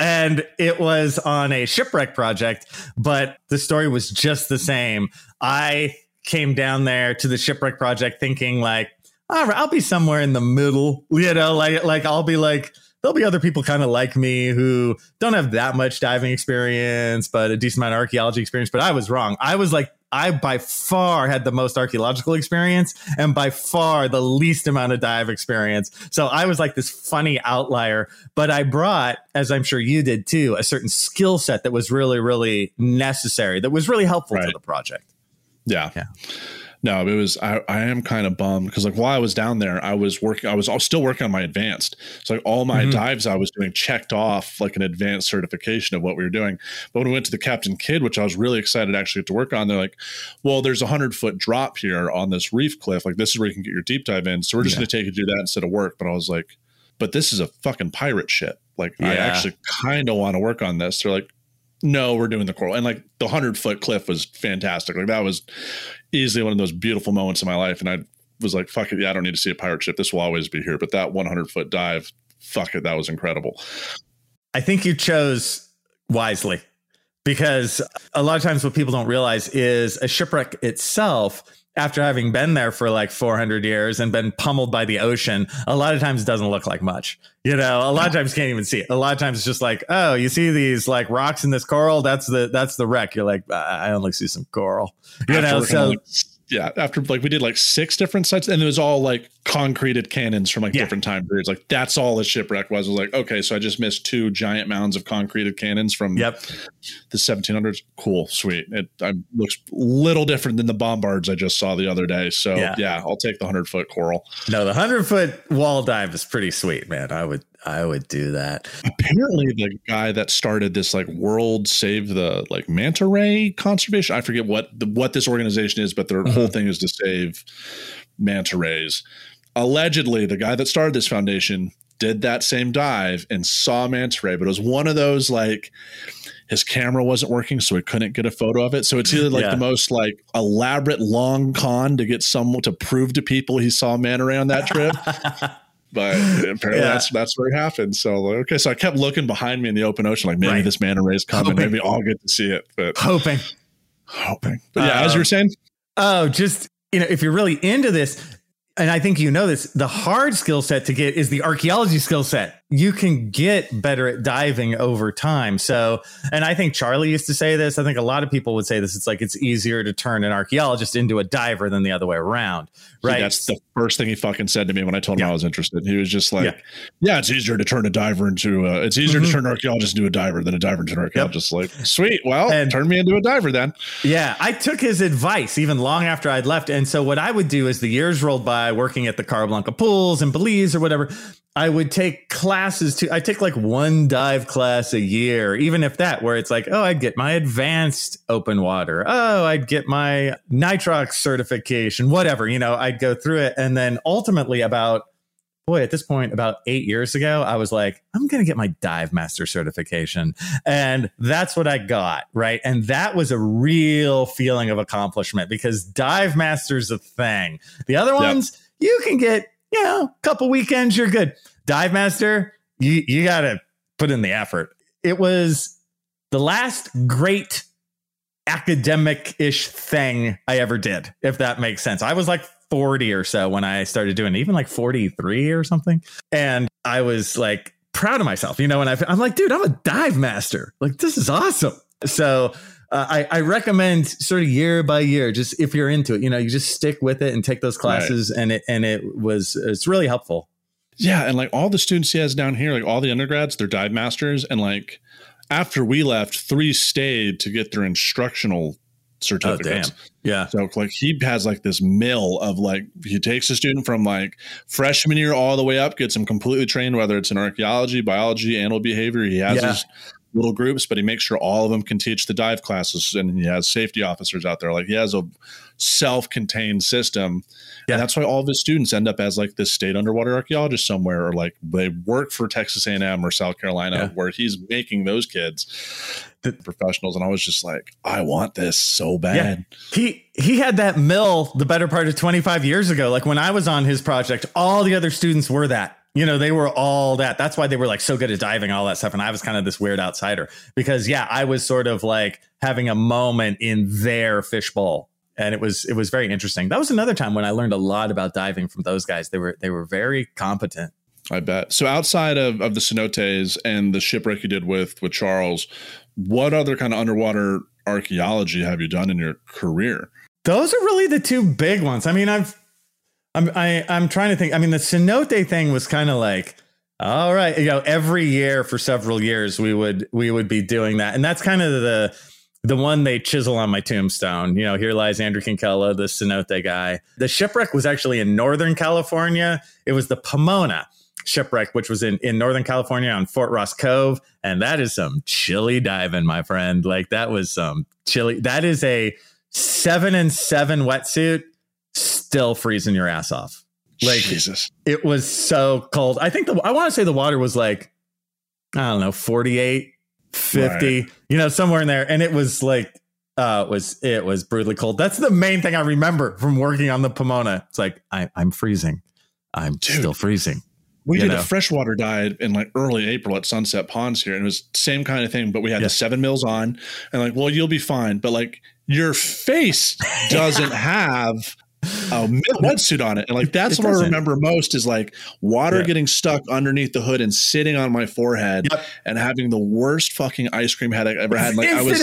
And it was on a shipwreck project, but the story was just the same. I came down there to the shipwreck project thinking like, all right, I'll be somewhere in the middle, you know, like, like I'll be like, there'll be other people kind of like me who don't have that much diving experience, but a decent amount of archaeology experience. But I was wrong. I was like, I by far had the most archaeological experience and by far the least amount of dive experience. So I was like this funny outlier, but I brought, as I'm sure you did too, a certain skill set that was really, really necessary, that was really helpful to the project. Yeah. Yeah. No, it was. I, I am kind of bummed because like while I was down there, I was working. I was still working on my advanced. So like all my Mhm. dives I was doing checked off like an advanced certification of what we were doing. But when we went to the Captain Kidd, which I was really excited to actually get to work on, they're like, "Well, there's a hundred foot drop here on this reef cliff. Like this is where you can get your deep dive in. So we're just Yeah. going to take you to do that instead of work." But I was like, "But this is a fucking pirate ship. Like I actually kind of want to work on this." They're like, no, we're doing the coral. And like the hundred foot cliff was fantastic. Like that was easily one of those beautiful moments in my life. And I was like, fuck it. Yeah, I don't need to see a pirate ship. This will always be here. But that 100 foot dive, fuck it. That was incredible. I think you chose wisely because a lot of times what people don't realize is a shipwreck itself after having been there for like 400 years and been pummeled by the ocean a lot of times it doesn't look like much. You know a lot of times can't even see it. A lot of times it's just like oh you see these like rocks in this coral? That's the that's the wreck. You're like i only see some coral. You know so yeah, after like we did like six different sites, and it was all like concreted cannons from like Yeah. different time periods. Like that's all the shipwreck was. It was like okay, so I just missed two giant mounds of concreted cannons from yep the 1700s. Cool, sweet. It I, looks little different than the bombards I just saw the other day. So Yeah. yeah, I'll take the hundred foot coral. no the 100 foot wall dive is pretty sweet man i would i would do that. Apparently the guy that started this like world save the like manta ray conservation i forget what the, what this organization is but their uh-huh. whole thing is to save manta rays. Allegedly the guy that started this foundation did that same dive and saw a manta ray but it was one of those like his camera wasn't working so he couldn't get a photo of it. So it's either like Yeah. the most like elaborate long con to get someone to prove to people he saw a manta ray on that trip but apparently Yeah. that's that's where it happened. So okay, so I kept looking behind me in the open ocean, like maybe Right. this manta ray is coming, Hoping. maybe I'll get to see it. But hoping hoping, but yeah, as you Um, were saying, Oh, just you know, if you're really into this, and I think you know this, the hard skill set to get is the archaeology skill set. You can get better at diving over time. So, and I think Charlie used to say this. I think a lot of people would say this. It's like it's easier to turn an archaeologist into a diver than the other way around, right? that's the first thing he fucking said to me when I told him Yeah. I was interested. He was just like, Yeah. "Yeah, it's easier to turn a diver into a, it's easier Mhm. to turn an archaeologist into a diver than a diver into an archaeologist." Like, sweet, well, And- turn me into a diver then. Yeah, I took his advice even long after I'd left. And so what I would do as the years rolled by working at the Carablanca pools and Belize or whatever, I would take classes to I take like one dive class a year, even if that where it's like, oh, I'd get my advanced open water. Oh, I'd get my nitrox certification, whatever, you know, I'd go through it and then ultimately about boy, at this point, about eight years ago, I was like, I'm going to get my dive master certification. And that's what I got. Right. And that was a real feeling of accomplishment because dive master's a thing. The other ones, you can get, you know, a couple weekends, you're good. Dive master, you, you got to put in the effort. It was the last great academic ish thing I ever did, if that makes sense. I was like 40 or so when I started doing it, even like 43 or something. And I was like proud of myself, you know, and I, I'm like, dude, I'm a dive master. Like, this is awesome. So, uh, I, I recommend sort of year by year, just if you're into it, you know, you just stick with it and take those classes, and it and it was it's really helpful. Yeah, and like all the students he has down here, like all the undergrads, they're dive masters, and like after we left, three stayed to get their instructional oh, certificates. yeah, So like he has like this mill of like he takes a student from like freshman year all the way up, gets him completely trained, whether it's in archaeology, biology, animal behavior. He has Yeah. his little groups, but he makes sure all of them can teach the dive classes, and he has safety officers out there. Like he has a self-contained system, Yeah. and that's why all of his students end up as like this state underwater archaeologist somewhere, or like they work for Texas A&M or South Carolina, Yeah. where he's making those kids The- professionals. And I was just like, I want this so bad. He he had that mill the better part of 25 years ago. Like when I was on his project, all the other students were that. You know, they were all that. That's why they were like so good at diving, all that stuff. And I was kind of this weird outsider because yeah, I was sort of like having a moment in their fishbowl. And it was it was very interesting. That was another time when I learned a lot about diving from those guys. They were they were very competent. I bet. So outside of, of the cenotes and the shipwreck you did with with Charles, what other kind of underwater archaeology have you done in your career? Those are really the two big ones. I mean, I've I'm I, I'm trying to think. I mean, the cenote thing was kind of like, all right, you know, every year for several years we would we would be doing that, and that's kind of the the one they chisel on my tombstone. You know, here lies Andrew Kinkella, the cenote guy. The shipwreck was actually in Northern California. It was the Pomona shipwreck, which was in in Northern California on Fort Ross Cove, and that is some chilly diving, my friend. Like that was some chilly. That is a seven and seven wetsuit, still freezing your ass off. Like Jesus. it was so cold. I think the I want to say the water was like I don't know, 48, 50, you know, somewhere in there and it was like uh it was it was brutally cold. That's the main thing I remember from working on the Pomona. It's like I I'm freezing. I'm Dude. still freezing. We did know. a freshwater dive in like early April at Sunset Ponds here, and it was same kind of thing. But we had Yeah. the seven mils on, and like, well, you'll be fine. But like, your face doesn't have a mil- wetsuit on it, and like that's It what I doesn't. remember most is like water Yeah. getting stuck underneath the hood and sitting on my forehead, Yep. and having the worst fucking ice cream headache I ever had. Like I was.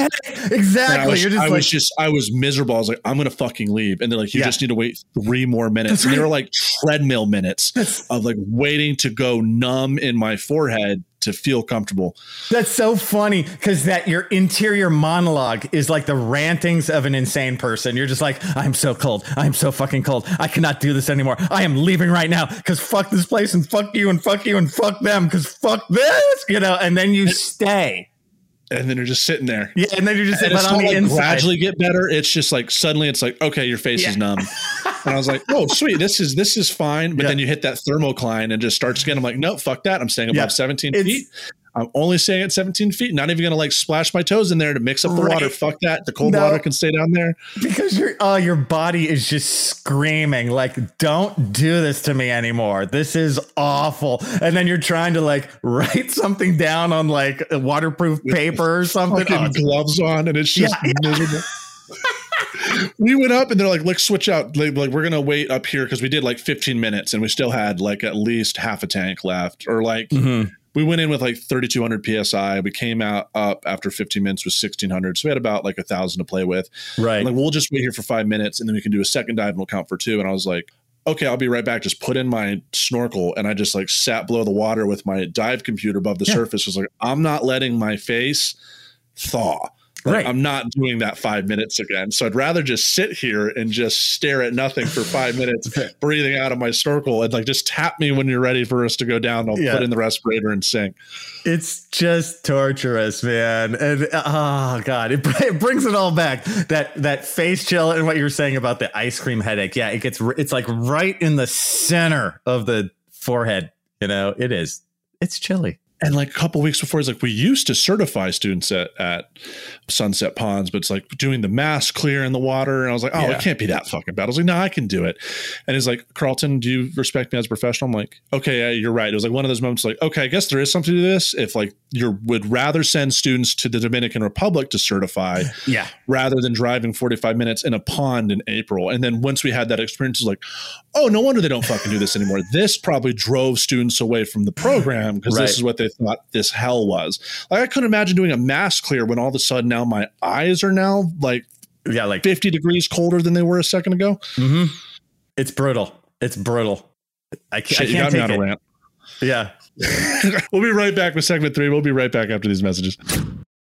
Exactly. I was, You're just I like was just, I was miserable. I was like, I'm gonna fucking leave, and they're like, you Yeah. just need to wait three more minutes. And they were like treadmill minutes That's- of like waiting to go numb in my forehead to feel comfortable. That's so funny because that your interior monologue is like the rantings of an insane person. You're just like, I'm so cold. I'm so fucking cold. I cannot do this anymore. I am leaving right now because fuck this place and fuck you and fuck you and fuck them because fuck this, you know. And then you stay, And then you're just sitting there. yeah. And then you're just, it's on the like inside, gradually get better. It's just like suddenly it's like, okay, your face is numb. And I was like, oh, sweet. This is this is fine. But Yeah. then you hit that thermocline and just starts again. I'm like, no, fuck that. I'm staying above Yeah. 17 It's- feet. I'm only staying at 17 feet. Not even gonna like splash my toes in there to mix up the Right. water. Fuck that. The cold No. water can stay down there. because your uh, your body is just screaming like, don't do this to me anymore. This is awful. And then you're trying to like write something down on like waterproof paper or something. Oh, gloves on, and it's just Yeah. miserable. We went up and they're like, let's switch out. Like, like, we're gonna wait up here because we did like 15 minutes and we still had like at least half a tank left. Or like Mhm. we went in with like 3200 psi. We came out up after 15 minutes with 1600. So we had about like a thousand to play with. Right. Like, we'll just wait here for five minutes and then we can do a second dive and we'll count for two. And I was like, okay, I'll be right back. Just put in my snorkel. And I just like sat below the water with my dive computer above the Yeah. surface. was like, I'm not letting my face thaw. Like, Right. I'm not doing that five minutes again. So I'd rather just sit here and just stare at nothing for five minutes, breathing out of my snorkel and like just tap me when you're ready for us to go down. I'll Yeah. put in the respirator and sink. It's just torturous, man. And oh god, it, it brings it all back. That that face chill and what you were saying about the ice cream headache. Yeah, it gets it's like right in the center of the forehead. You know, it is. It's chilly. And like a couple weeks before, he's like, we used to certify students at, at Sunset Ponds, but it's like doing the mass clear in the water. And I was like, oh, Yeah. it can't be that fucking bad. I was like, no, I can do it. And he's like, Carlton, do you respect me as a professional? I'm like, okay, yeah, you're right. It was like one of those moments like, okay, I guess there is something to this. If like you would rather send students to the Dominican Republic to certify Yeah. rather than driving 45 minutes in a pond in April. And then once we had that experience, it's like, oh, no wonder they don't fucking do this anymore. This probably drove students away from the program because Right. this is what they thought this hell was. Like, I couldn't imagine doing a mass clear when all of a sudden now my eyes are now like Yeah, like 50 degrees colder than they were a second ago. Mm-hmm. it's brutal. It's brutal. I, Shit, I can't me take it. Yeah. we'll be right back with segment three. We'll be right back after these messages.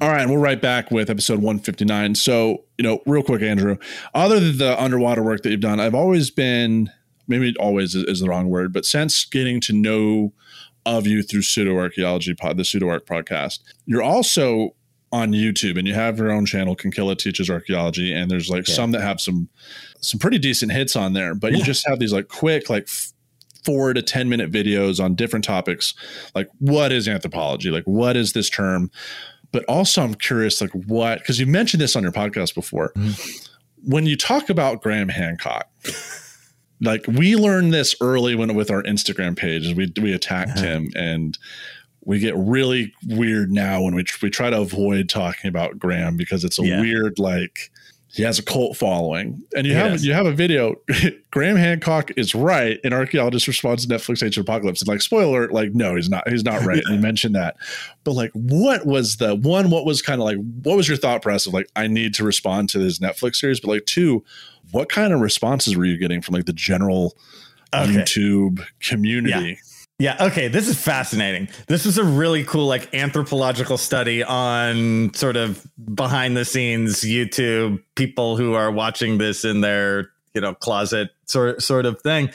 All right, and we're right back with episode 159. So, you know, real quick, Andrew, other than the underwater work that you've done, I've always been, maybe always is, is the wrong word, but since getting to know of you through pseudo archaeology pod, the pseudo arc podcast, you're also on YouTube and you have your own channel, Kinkella Teaches Archaeology, and there's like yeah. some that have some some pretty decent hits on there, but yeah. you just have these like quick, like f- four to 10 minute videos on different topics like what is anthropology like what is this term but also I'm curious, like what because you mentioned this on your podcast before. Mm-hmm. When you talk about Graham Hancock, like we learned this early when with our Instagram page, we we attacked uh-huh. him, and we get really weird now when we we try to avoid talking about Graham because it's a yeah. weird like he has a cult following. And you have you have a video. Graham Hancock is right, and archaeologist responds to Netflix Ancient Apocalypse. And like spoiler, alert, like no, he's not. He's not right. yeah. You mentioned that, but like, what was the one? What was kind of like? What was your thought process of like? I need to respond to this Netflix series, but like two, what kind of responses were you getting from like the general okay. YouTube community? Yeah. Yeah. Okay. This is fascinating. This is a really cool, like, anthropological study on sort of behind the scenes YouTube people who are watching this in their, you know, closet sort sort of thing.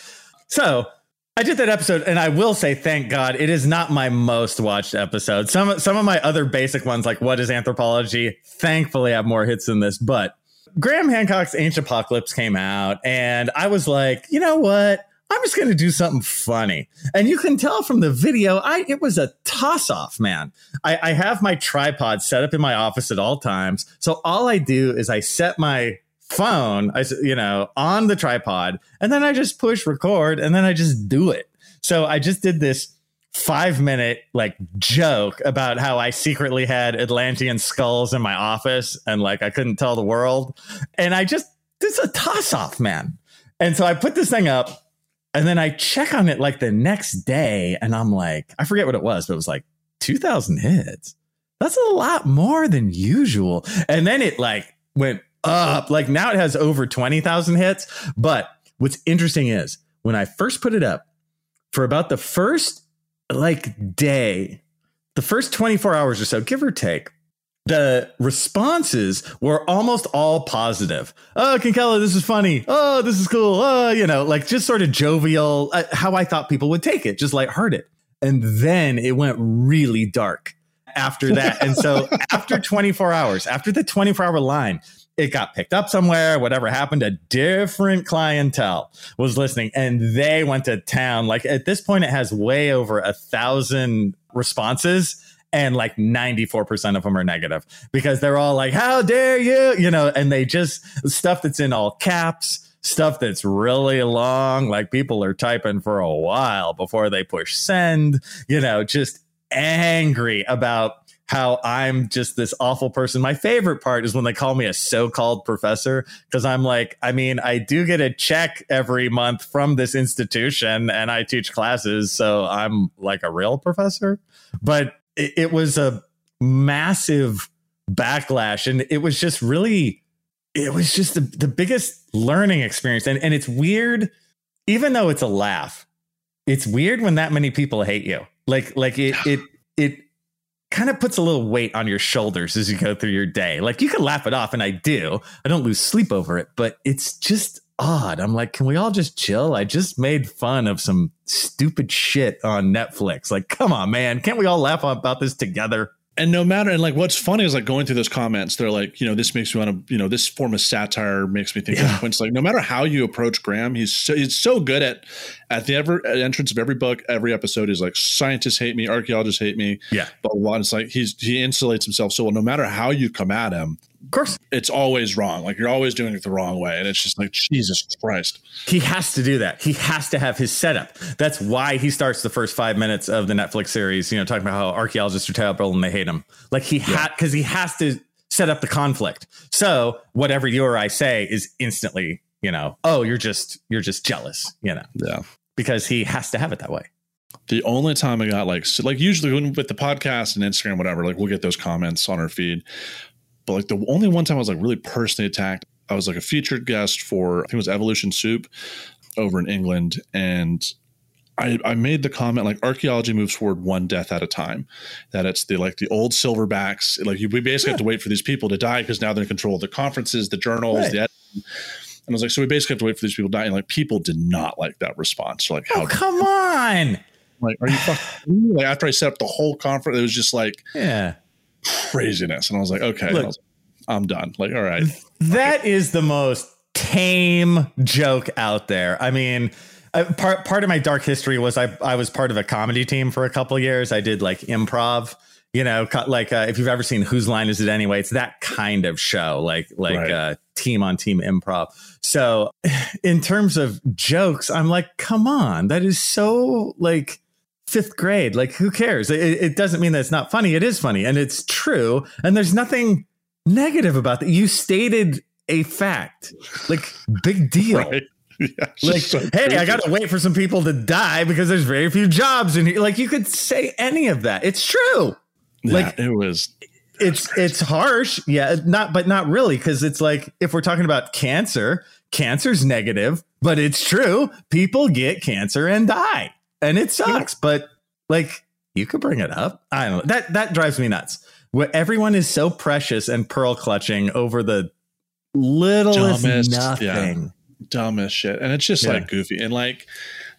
So I did that episode, and I will say, thank God, it is not my most watched episode. Some some of my other basic ones, like what is anthropology, thankfully have more hits than this. But Graham Hancock's Ancient Apocalypse came out, and I was like, you know what? I'm just going to do something funny. And you can tell from the video, I it was a toss off, man. I, I have my tripod set up in my office at all times. So all I do is I set my phone, I you know, on the tripod, and then I just push record, and then I just do it. So I just did this five minute like joke about how I secretly had Atlantean skulls in my office, and like I couldn't tell the world, and I just this is a toss off, man. And so I put this thing up and then I check on it like the next day and I'm like, I forget what it was, but it was like 2000 hits. That's a lot more than usual. And then it like went up. Like now it has over 20,000 hits. But what's interesting is when I first put it up for about the first like day, the first 24 hours or so, give or take, the responses were almost all positive. Oh, Kinkella, this is funny. Oh, this is cool. Oh, you know, like just sort of jovial, uh, how I thought people would take it, just lighthearted. And then it went really dark after that. and so after 24 hours, after the 24 hour line, it got picked up somewhere, whatever happened, a different clientele was listening and they went to town. Like at this point, it has way over a thousand responses and like 94% of them are negative because they're all like, how dare you? You know, and they just stuff that's in all caps, stuff that's really long. Like people are typing for a while before they push send, you know, just angry about how I'm just this awful person. My favorite part is when they call me a so called professor because I'm like, I mean, I do get a check every month from this institution and I teach classes. So I'm like a real professor. But it, it was a massive backlash and it was just really it was just the, the biggest learning experience. And, and it's weird even though it's a laugh it's weird when that many people hate you. Like like it it it kind of puts a little weight on your shoulders as you go through your day. Like you can laugh it off and i do. I don't lose sleep over it but it's just odd. I'm like can we all just chill? I just made fun of some stupid shit on netflix. Like come on man. Can't we all laugh about this together? And no matter and like what's funny is like going through those comments they're like you know this makes me want to you know this form of satire makes me think yeah. of points like no matter how you approach graham he's so he's so good at at the ever entrance of every book every episode. Is like scientists hate me archaeologists hate me. Yeah. But blah, it's like he's he insulates himself so well no matter how you come at him of course. It's always wrong. Like you're always doing it the wrong way. And it's just like jesus christ. He has to do that. He has to have his setup. That's why he starts the first five minutes of the netflix series you know talking about how archaeologists are terrible and they hate him. Like he had because he has to set up the conflict. So whatever you or i say is instantly you know oh you're just you're just jealous you know. Yeah. Because he has to have it that way. The only time I got like so, like usually when with the podcast and Instagram whatever like we'll get those comments on our feed, but like the only one time I was like really personally attacked, I was like a featured guest for I think it was Evolution Soup over in England, and I, I made the comment like archaeology moves forward one death at a time. That it's the like the old silverbacks. Like you, we basically have to wait for these people to die because now they're in control of the conferences, the journals, Right. the editing. And I was like, so we basically have to wait for these people to die. And like people did not like that response. Like, oh, how Oh, come on. like are you fucking like after I set up the whole conference, it was just like Yeah. Craziness. And I was like, okay, Look. I was I'm done. Like, all right. That is the most tame joke out there. I mean, uh, part part of my dark history was I I was part of a comedy team for a couple years. I did like improv. You know, like uh, if you've ever seen Whose Line Is It Anyway? It's that kind of show, like like Right. uh, team on team improv. So, in terms of jokes, I'm like, come on, that is so like fifth grade. Like, who cares? It, it doesn't mean that it's not funny. It is funny, and it's true. And there's nothing negative about that. You stated a fact. Like, big deal. Right. Yeah, Like, so hey, I got to wait for some people to die because there's very few jobs in here. Like, you could say any of that. It's true. Yeah, like- it was It's it's harsh, yeah, not but not really because it's like if we're talking about cancer, cancer's negative, but it's true. People get cancer and die, and it sucks. But like, you could bring it up. I don't know. That that drives me nuts. Where everyone is so precious and pearl clutching over the littlest Dumbest, nothing. dumb as shit. And it's just Yeah. like goofy. And like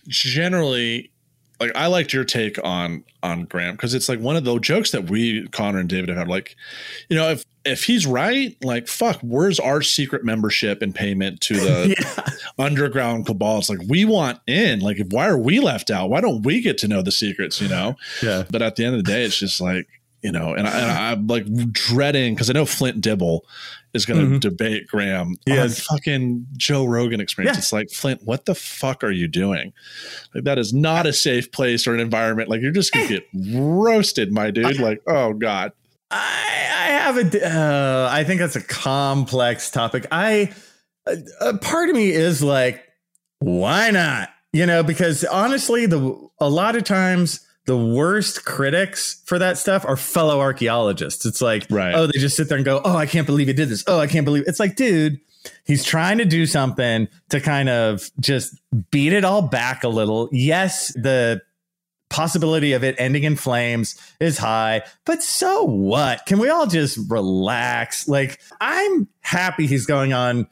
generally, like I liked your take on on Graham because it's like one of the jokes that we Connor and David have had. Like, you know, if if he's right, like fuck, where's our secret membership and payment to the Yeah. underground cabal? It's like we want in. Like, why are we left out? Why don't we get to know the secrets? You know. Yeah. But at the end of the day, it's just like you know, and, I, I'm like dreading because I know Flint Dibble is going to Mhm. debate Graham Yes. on fucking Joe Rogan experience. Yeah. It's like Flint, what the fuck are you doing? Like that is not a safe place or an environment. Like you're just gonna get roasted, my dude. Like oh god, I, I have a. Uh, I think that's a complex topic. I a, a part of me is like, why not? You know, because honestly, the a lot of times the worst critics for that stuff are fellow archaeologists. It's like, Right. oh, they just sit there and go, oh, I can't believe he did this. Oh, I can't believe it's like, dude. He's trying to do something to kind of just beat it all back a little. Yes, the possibility of it ending in flames is high, but so what? Can we all just relax? Like, I'm happy he's going on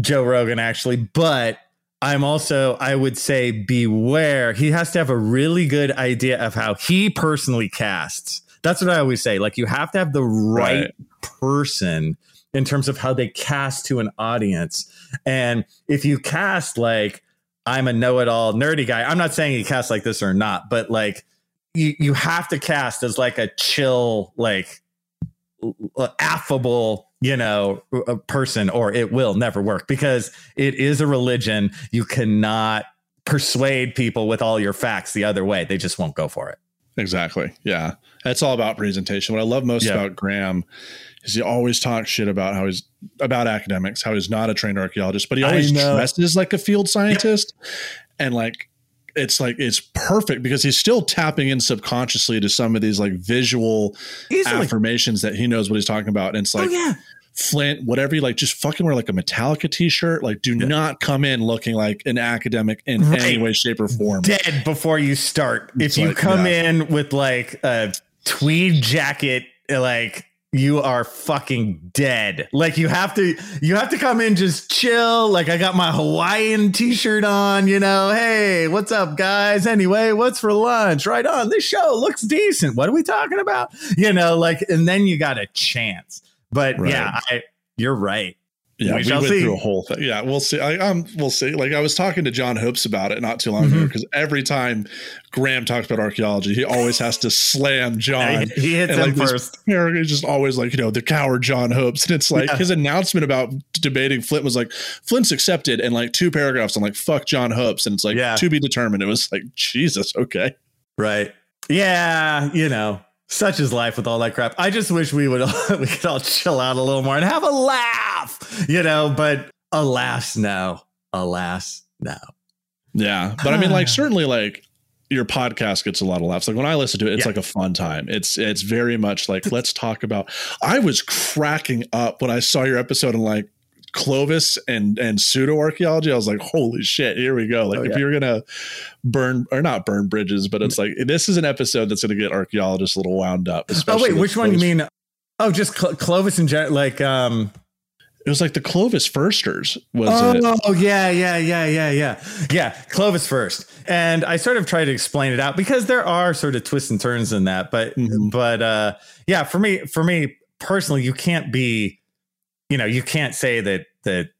Joe Rogan, actually, but I'm also, I would say, beware. He has to have a really good idea of how he personally casts. That's what I always say. Like, you have to have the right, Right. person in terms of how they cast to an audience. And if you cast like, I'm a know-it-all nerdy guy. I'm not saying he casts like this or not, but like you you have to cast as like a chill, like affable, you know, a person, or it will never work because it is a religion. You cannot persuade people with all your facts the other way. They just won't go for it. exactly. Yeah, it's all about presentation. What I love most Yeah. about Graham is he always talks shit about how he's about academics, how he's not a trained archaeologist, but he always dresses like a field scientist, and like. It's like it's perfect because he's still tapping in subconsciously to some of these like visual Easily. affirmations that he knows what he's talking about. And it's oh, like oh yeah. Flint, whatever you like, just fucking wear like a Metallica t-shirt. Like, do not come in looking like an academic in Right. any way, shape, or form. dead before you start. It's if you like, come yeah. in with like a tweed jacket, like you are fucking dead. Like you have to you have to come in just chill. Like I got my Hawaiian t-shirt on, you know. Hey, what's up guys? Anyway, what's for lunch? Right on. This show looks decent. What are we talking about? You know, like and then you got a chance. But Right. yeah, I you're right. Yeah, we, we went see. through a whole thing. Yeah, we'll see. I, um, we'll see. Like I was talking to John Hoopes about it not too long Mm-hmm. ago because every time Graham talks about archaeology, he always has to slam John. He, he hits And, him like, first. is just always like, you know, the coward John Hoopes. And it's like Yeah. his announcement about debating Flint was like, Flint's accepted. And like two paragraphs, I'm like, fuck John Hoopes. And it's like, Yeah. to be determined. It was like, Jesus, okay. Right. Yeah, you know, such is life with all that crap. I just wish we would we could all chill out a little more and have a laugh, you know, but alas no. Alas no. Yeah. But I mean, like, certainly, like, your podcast gets a lot of laughs. Like when I listen to it, it's Yeah. like a fun time. It's it's very much like let's talk about. I was cracking up when I saw your episode and like Clovis and and pseudo archaeology. I was like, holy shit, here we go. Like Oh, if yeah. you're gonna burn or not burn bridges, but it's like this is an episode that's gonna get archaeologists a little wound up. Oh wait, which one you mean? Oh, just Cl- Clovis and Jen- like um. It was like the Clovis Firsters. Was it? Oh yeah, yeah, yeah, yeah, yeah, yeah. Clovis first, and I sort of try to explain it out because there are sort of twists and turns in that. But Mhm. but uh, yeah, for me, for me personally, you can't be, you know, you can't say that that.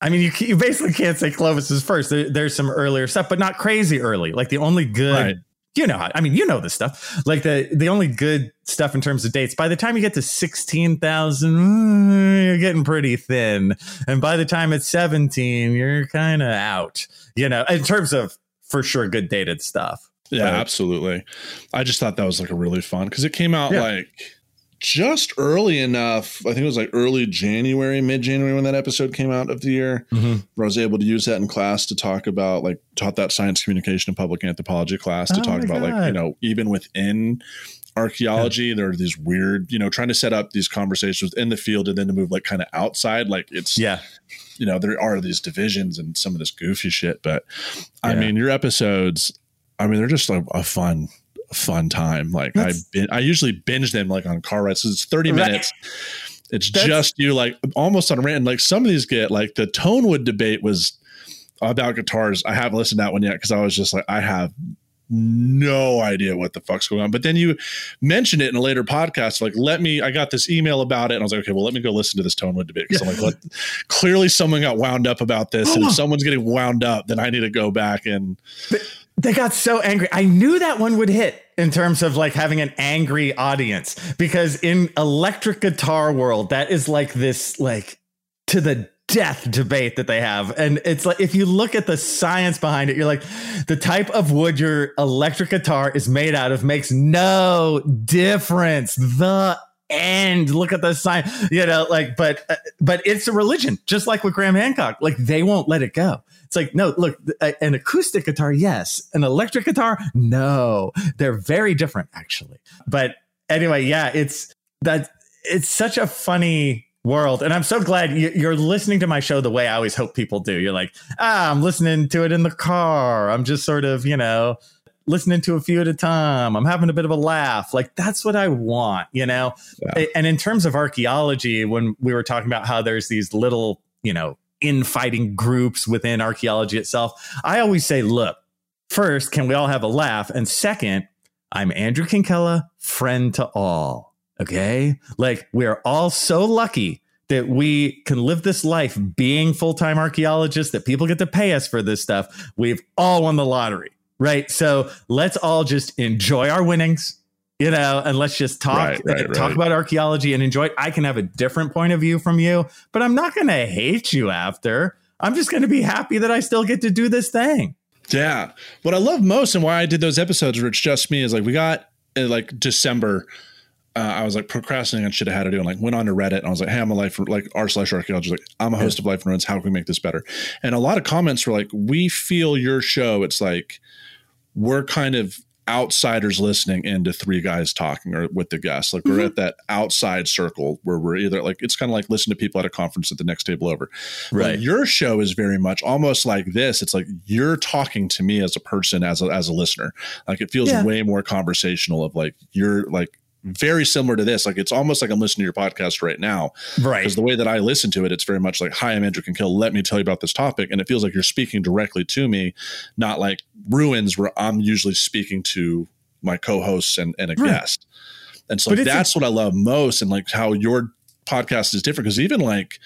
I mean, you you basically can't say Clovis is first. There, there's some earlier stuff, but not crazy early. Like the only good Right. you know, I mean, you know this stuff. Like the the only good stuff in terms of dates. By the time you get to sixteen thousand, mm, you're getting pretty thin, and by the time it's seventeen, you're kind of out. You know, in terms of for sure good dated stuff. Yeah, absolutely. I just thought that was like a really fun because it came out Yeah. like just early enough. I think it was like early January, mid January when that episode came out of the year. Mm-hmm. Where I was able to use that in class to talk about like taught that science communication and public anthropology class to Oh talk about like you know even within archaeology there are these weird you know trying to set up these conversations in the field and then to move like kind of outside like it's Yeah, you know there are these divisions and some of this goofy shit but i mean your episodes i mean they're just like a fun fun time like i That's- bin- i usually binge them like on car rides so it's 30 Right. minutes it's That's- just you like almost on a rant like some of these get like the tonewood debate was about guitars i haven't listened to that one yet because i was just like i have no idea what the fuck's going on. But then you mentioned it in a later podcast. Like, let me, I got this email about it. And I was like, okay, well, let me go listen to this Tonewood debate. Cause I'm like, what? Clearly someone got wound up about this. And if someone's getting wound up, then I need to go back and they got so angry. I knew that one would hit in terms of like having an angry audience because in electric guitar world, that is like this like to the death debate that they have. And it's like if you look at the science behind it, you're like, the type of wood your electric guitar is made out of makes no difference. The end. Look at the sign. You know, like, but uh, but it's a religion, just like with Graham Hancock. Like they won't let it go. It's like, no, look, a- an acoustic guitar, yes. An electric guitar, no. They're very different, actually. But anyway, yeah, it's that it's such a funny world. And I'm so glad you- you're listening to my show the way I always hope people do. You're like, ah, I'm listening to it in the car. I'm just sort of, you know, listening to a few at a time. I'm having a bit of a laugh. Like that's what I want, you know? Yeah. And in terms of archaeology, when we were talking about how there's these little, you know, infighting groups within archaeology itself, I always say, look, first, can we all have a laugh? And second, I'm Andrew Kinkella, friend to all. Okay. Like we're all so lucky that we can live this life being full time archaeologists, that people get to pay us for this stuff. We've all won the lottery. Right. So let's all just enjoy our winnings, you know, and let's just talk, Right, right, talk right. about archaeology and enjoy it. I can have a different point of view from you, but I'm not going to hate you after. I'm just going to be happy that I still get to do this thing. Yeah. What I love most and why I did those episodes where it's just me is like we got in like December. Uh, I was like procrastinating on shit I had to do and like went on to Reddit and I was like, hey, I'm a life like r slash archaeologist. Like I'm a host of Life in Ruins. How can we make this better? And a lot of comments were like, we feel your show. It's like we're kind of outsiders listening into three guys talking or with the guests. Like we're mm-hmm. at that outside circle where we're either like it's kind of like listening to people at a conference at the next table over. But your show is very much almost like this. It's like you're talking to me as a person, as a, as a listener. Like it feels Yeah. way more conversational. Of like you're like very similar to this. Like it's almost like I'm listening to your podcast right now. Right. Because the way that I listen to it, it's very much like, "Hi, I'm Andrew Kinkill. Let me tell you about this topic," and it feels like you're speaking directly to me, not like ruins where I'm usually speaking to my co-hosts and, and a Right. guest. And so But that's what I love most, and like how your podcast is different because even like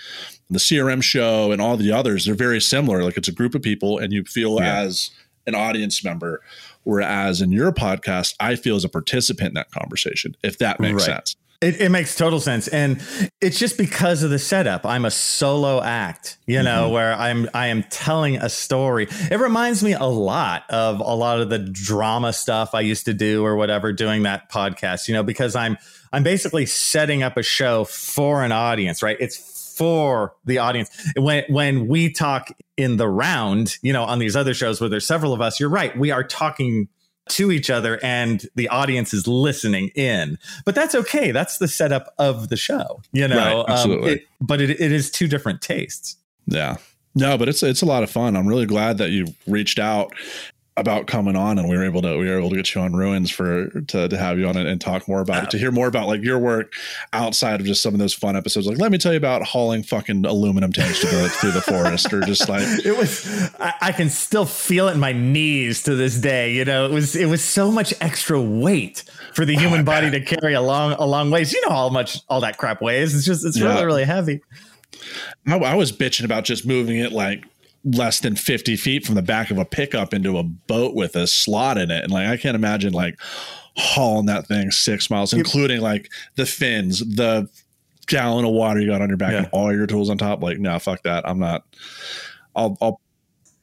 the CRM show and all the others, they're very similar. Like it's a group of people, and you feel Yeah. as an audience member. Whereas in your podcast, I feel as a participant in that conversation, if that makes Right. sense. It, it makes total sense, and it's just because of the setup. I'm a solo act, you know, mm-hmm. where I'm I am telling a story. It reminds me a lot of a lot of the drama stuff I used to do or whatever doing that podcast, you know, because I'm I'm basically setting up a show for an audience, right? It's for the audience. When when we talk in the round, you know, on these other shows where there's several of us, you're right, we are talking to each other and the audience is listening in. But that's okay. That's the setup of the show, you know. Right, absolutely. Um, it, but it, it is two different tastes. Yeah. No, but it's it's a lot of fun. I'm really glad that you reached out about coming on and we were able to we were able to get you on ruins for to, to have you on it and talk more about it to hear more about like your work outside of just some of those fun episodes. Like let me tell you about hauling fucking aluminum tanks to go through the forest or just like it was I, I can still feel it in my knees to this day you know? It was it was so much extra weight for the human body to carry along a long ways. You know how much all that crap weighs. It's just it's Yeah. really really heavy. I, I was bitching about just moving it like less than 50 feet from the back of a pickup into a boat with a slot in it. And like i can't imagine like hauling that thing six miles including like the fins the gallon of water you got on your back Yeah. and all your tools on top. Like no fuck that. I'm not i'll, I'll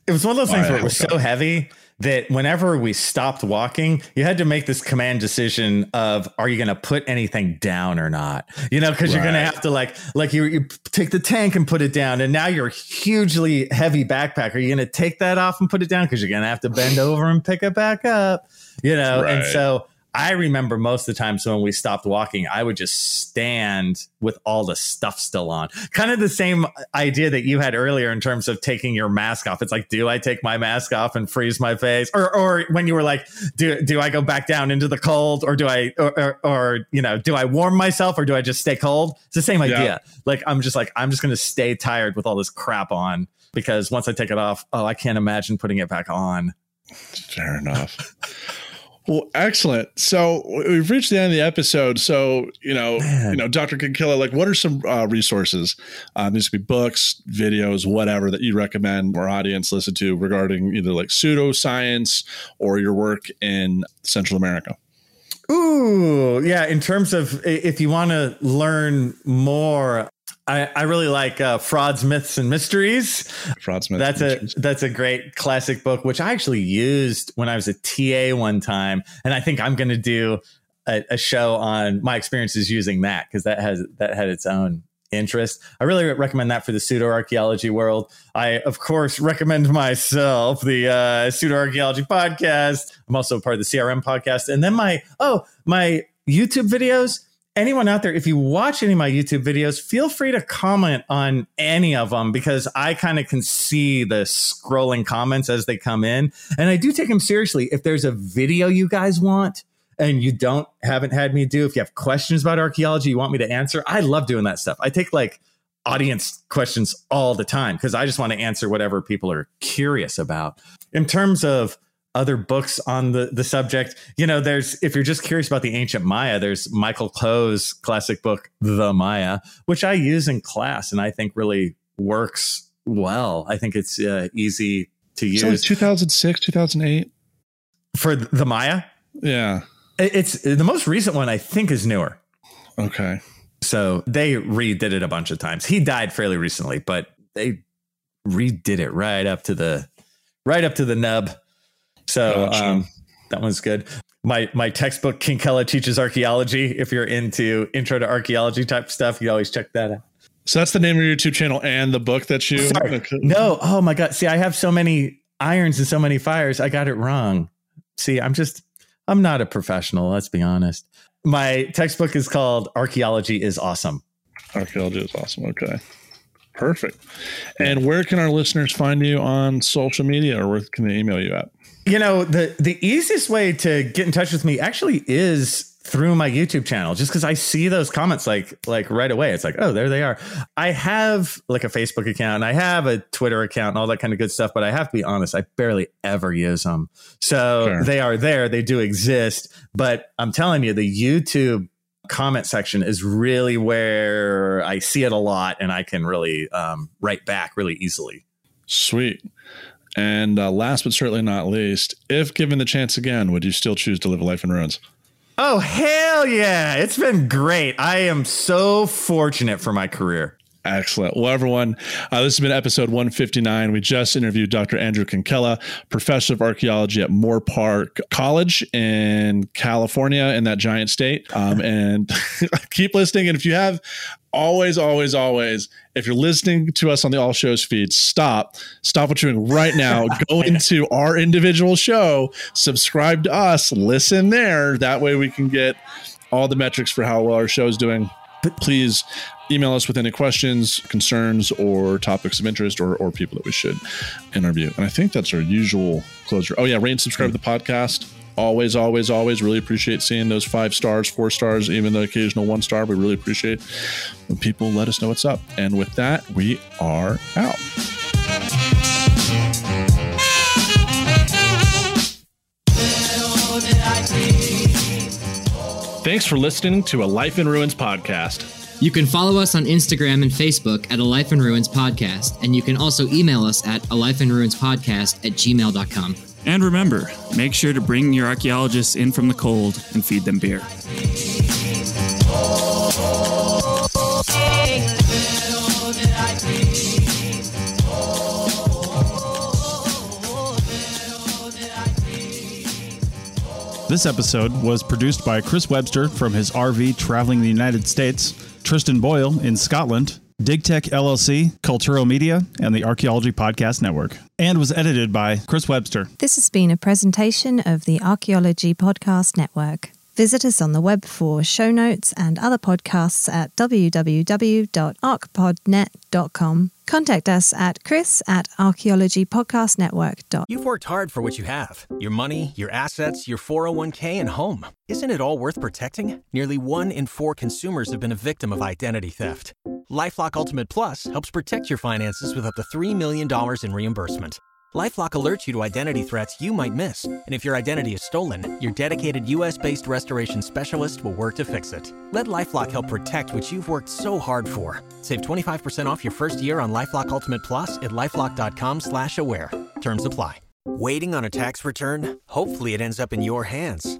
It was one of those things where it was so heavy that whenever we stopped walking, you had to make this command decision of are you going to put anything down or not? You know, because you're going to have to like like you you take the tank and put it down, and now you're a hugely heavy backpack. Are you going to take that off and put it down because you're going to have to bend over and pick it back up? You know, and so. I remember most of the times when we stopped walking, I would just stand with all the stuff still on. Kind of the same idea that you had earlier in terms of taking your mask off. It's like, do I take my mask off and freeze my face? Or, or when you were like, do, do I go back down into the cold or do I, or, or, or, you know, do I warm myself or do I just stay cold? It's the same Yeah. idea. Like, I'm just like, I'm just going to stay tired with all this crap on because once I take it off, oh, I can't imagine putting it back on. Fair enough. Well, excellent. So we've reached the end of the episode. So you know, Man. you know, Doctor Kinkella, like, what are some uh, resources? Um, these could be books, videos, whatever that you recommend our audience listen to regarding either like pseudoscience or your work in Central America. Ooh, yeah. In terms of if you want to learn more, I, I really like uh, frauds, myths, and mysteries. Fraudsmith. That's a that's a great classic book, which I actually used when I was a TA one time, and I think I'm going to do a, a show on my experiences using that because that has that had its own interest. I really recommend that for the pseudo archaeology world. I of course recommend myself the uh, pseudo archaeology podcast. I'm also part of the CRM podcast, and then my oh my YouTube videos anyone out there, if you watch any of my YouTube videos, feel free to comment on any of them because I kind of can see the scrolling comments as they come in. And I do take them seriously. If there's a video you guys want and you don't haven't had me do, if you have questions about archaeology you want me to answer, I love doing that stuff. I take like audience questions all the time because I just want to answer whatever people are curious about. In terms of other books on the, the subject, you know, there's, if you're just curious about the ancient Maya, there's Michael Coe's classic book, The Maya, which I use in class and I think really works well. I think it's uh, easy to It's like use 2006, 2008. for The Maya. Yeah. It's the most recent one, I think, is newer. Okay. So they redid it a bunch of times. He died fairly recently, but they redid it right up to the right up to the nub. So Gotcha. um, that one's good. My my textbook Kinkella teaches archaeology. If you're into intro to archaeology type stuff, you always check that out. So that's the name of your YouTube channel and the book that you. No, oh my god. See, I have so many irons and so many fires. I got it wrong. See, I'm just I'm not a professional, let's be honest. My textbook is called Archaeology is Awesome. Archaeology is awesome. Okay. Perfect. And where can our listeners find you on social media or where can they email you at? You know, the the easiest way to get in touch with me actually is through my YouTube channel just because I see those comments like like right away. It's like, oh, there they are. I have like a Facebook account, and I have a Twitter account and all that kind of good stuff, but I have to be honest, I barely ever use them. So Sure. they are there, they do exist, but I'm telling you, the YouTube comment section is really where I see it a lot and I can really um, write back really easily. Sweet. And uh, last but certainly not least, if given the chance again, would you still choose to live a life in ruins? Oh, hell yeah. It's been great. I am so fortunate for my career. Excellent. Well, everyone, uh, this has been episode 159. We just interviewed Dr. Andrew Kinkella, professor of archaeology at Moorpark College in California, in that giant state. Um, and keep listening. And if you have always, always, always, if you're listening to us on the All Shows feed, stop, stop what you're doing right now. Go into our individual show, subscribe to us, listen there. That way we can get all the metrics for how well our show is doing. Please email us with any questions, concerns, or topics of interest, or, or people that we should interview. And I think that's our usual closure. Oh, yeah, rate and subscribe to the podcast always, always, always really appreciate seeing those five stars, four stars, even the occasional one star. We really appreciate when people let us know what's up. And with that, we are out. Thanks for listening to a Life in Ruins podcast. You can follow us on Instagram and Facebook at A Life in Ruins Podcast, and you can also email us at a life in ruins podcast at gmail.com. And remember, make sure to bring your archaeologists in from the cold and feed them beer. This episode was produced by Chris Webster from his RV traveling the United States, Tristan Boyle in Scotland, DigTech LLC, Culturo Media, and the Archaeology Podcast Network, and was edited by Chris Webster. This has been a presentation of the Archaeology Podcast Network. Visit us on the web for show notes and other podcasts at www.archpodnet.com. Contact us at chris at archaeologypodcastnetwork.com. You've worked hard for what you have your money, your assets, your 401k, and home. Isn't it all worth protecting? Nearly one in four consumers have been a victim of identity theft. Lifelock Ultimate Plus helps protect your finances with up to $3 million in reimbursement. LifeLock alerts you to identity threats you might miss, and if your identity is stolen, your dedicated U.S.-based restoration specialist will work to fix it. Let LifeLock help protect what you've worked so hard for. Save 25% off your first year on LifeLock Ultimate Plus at lifeLock.com/slash-aware. Terms apply. Waiting on a tax return? Hopefully, it ends up in your hands.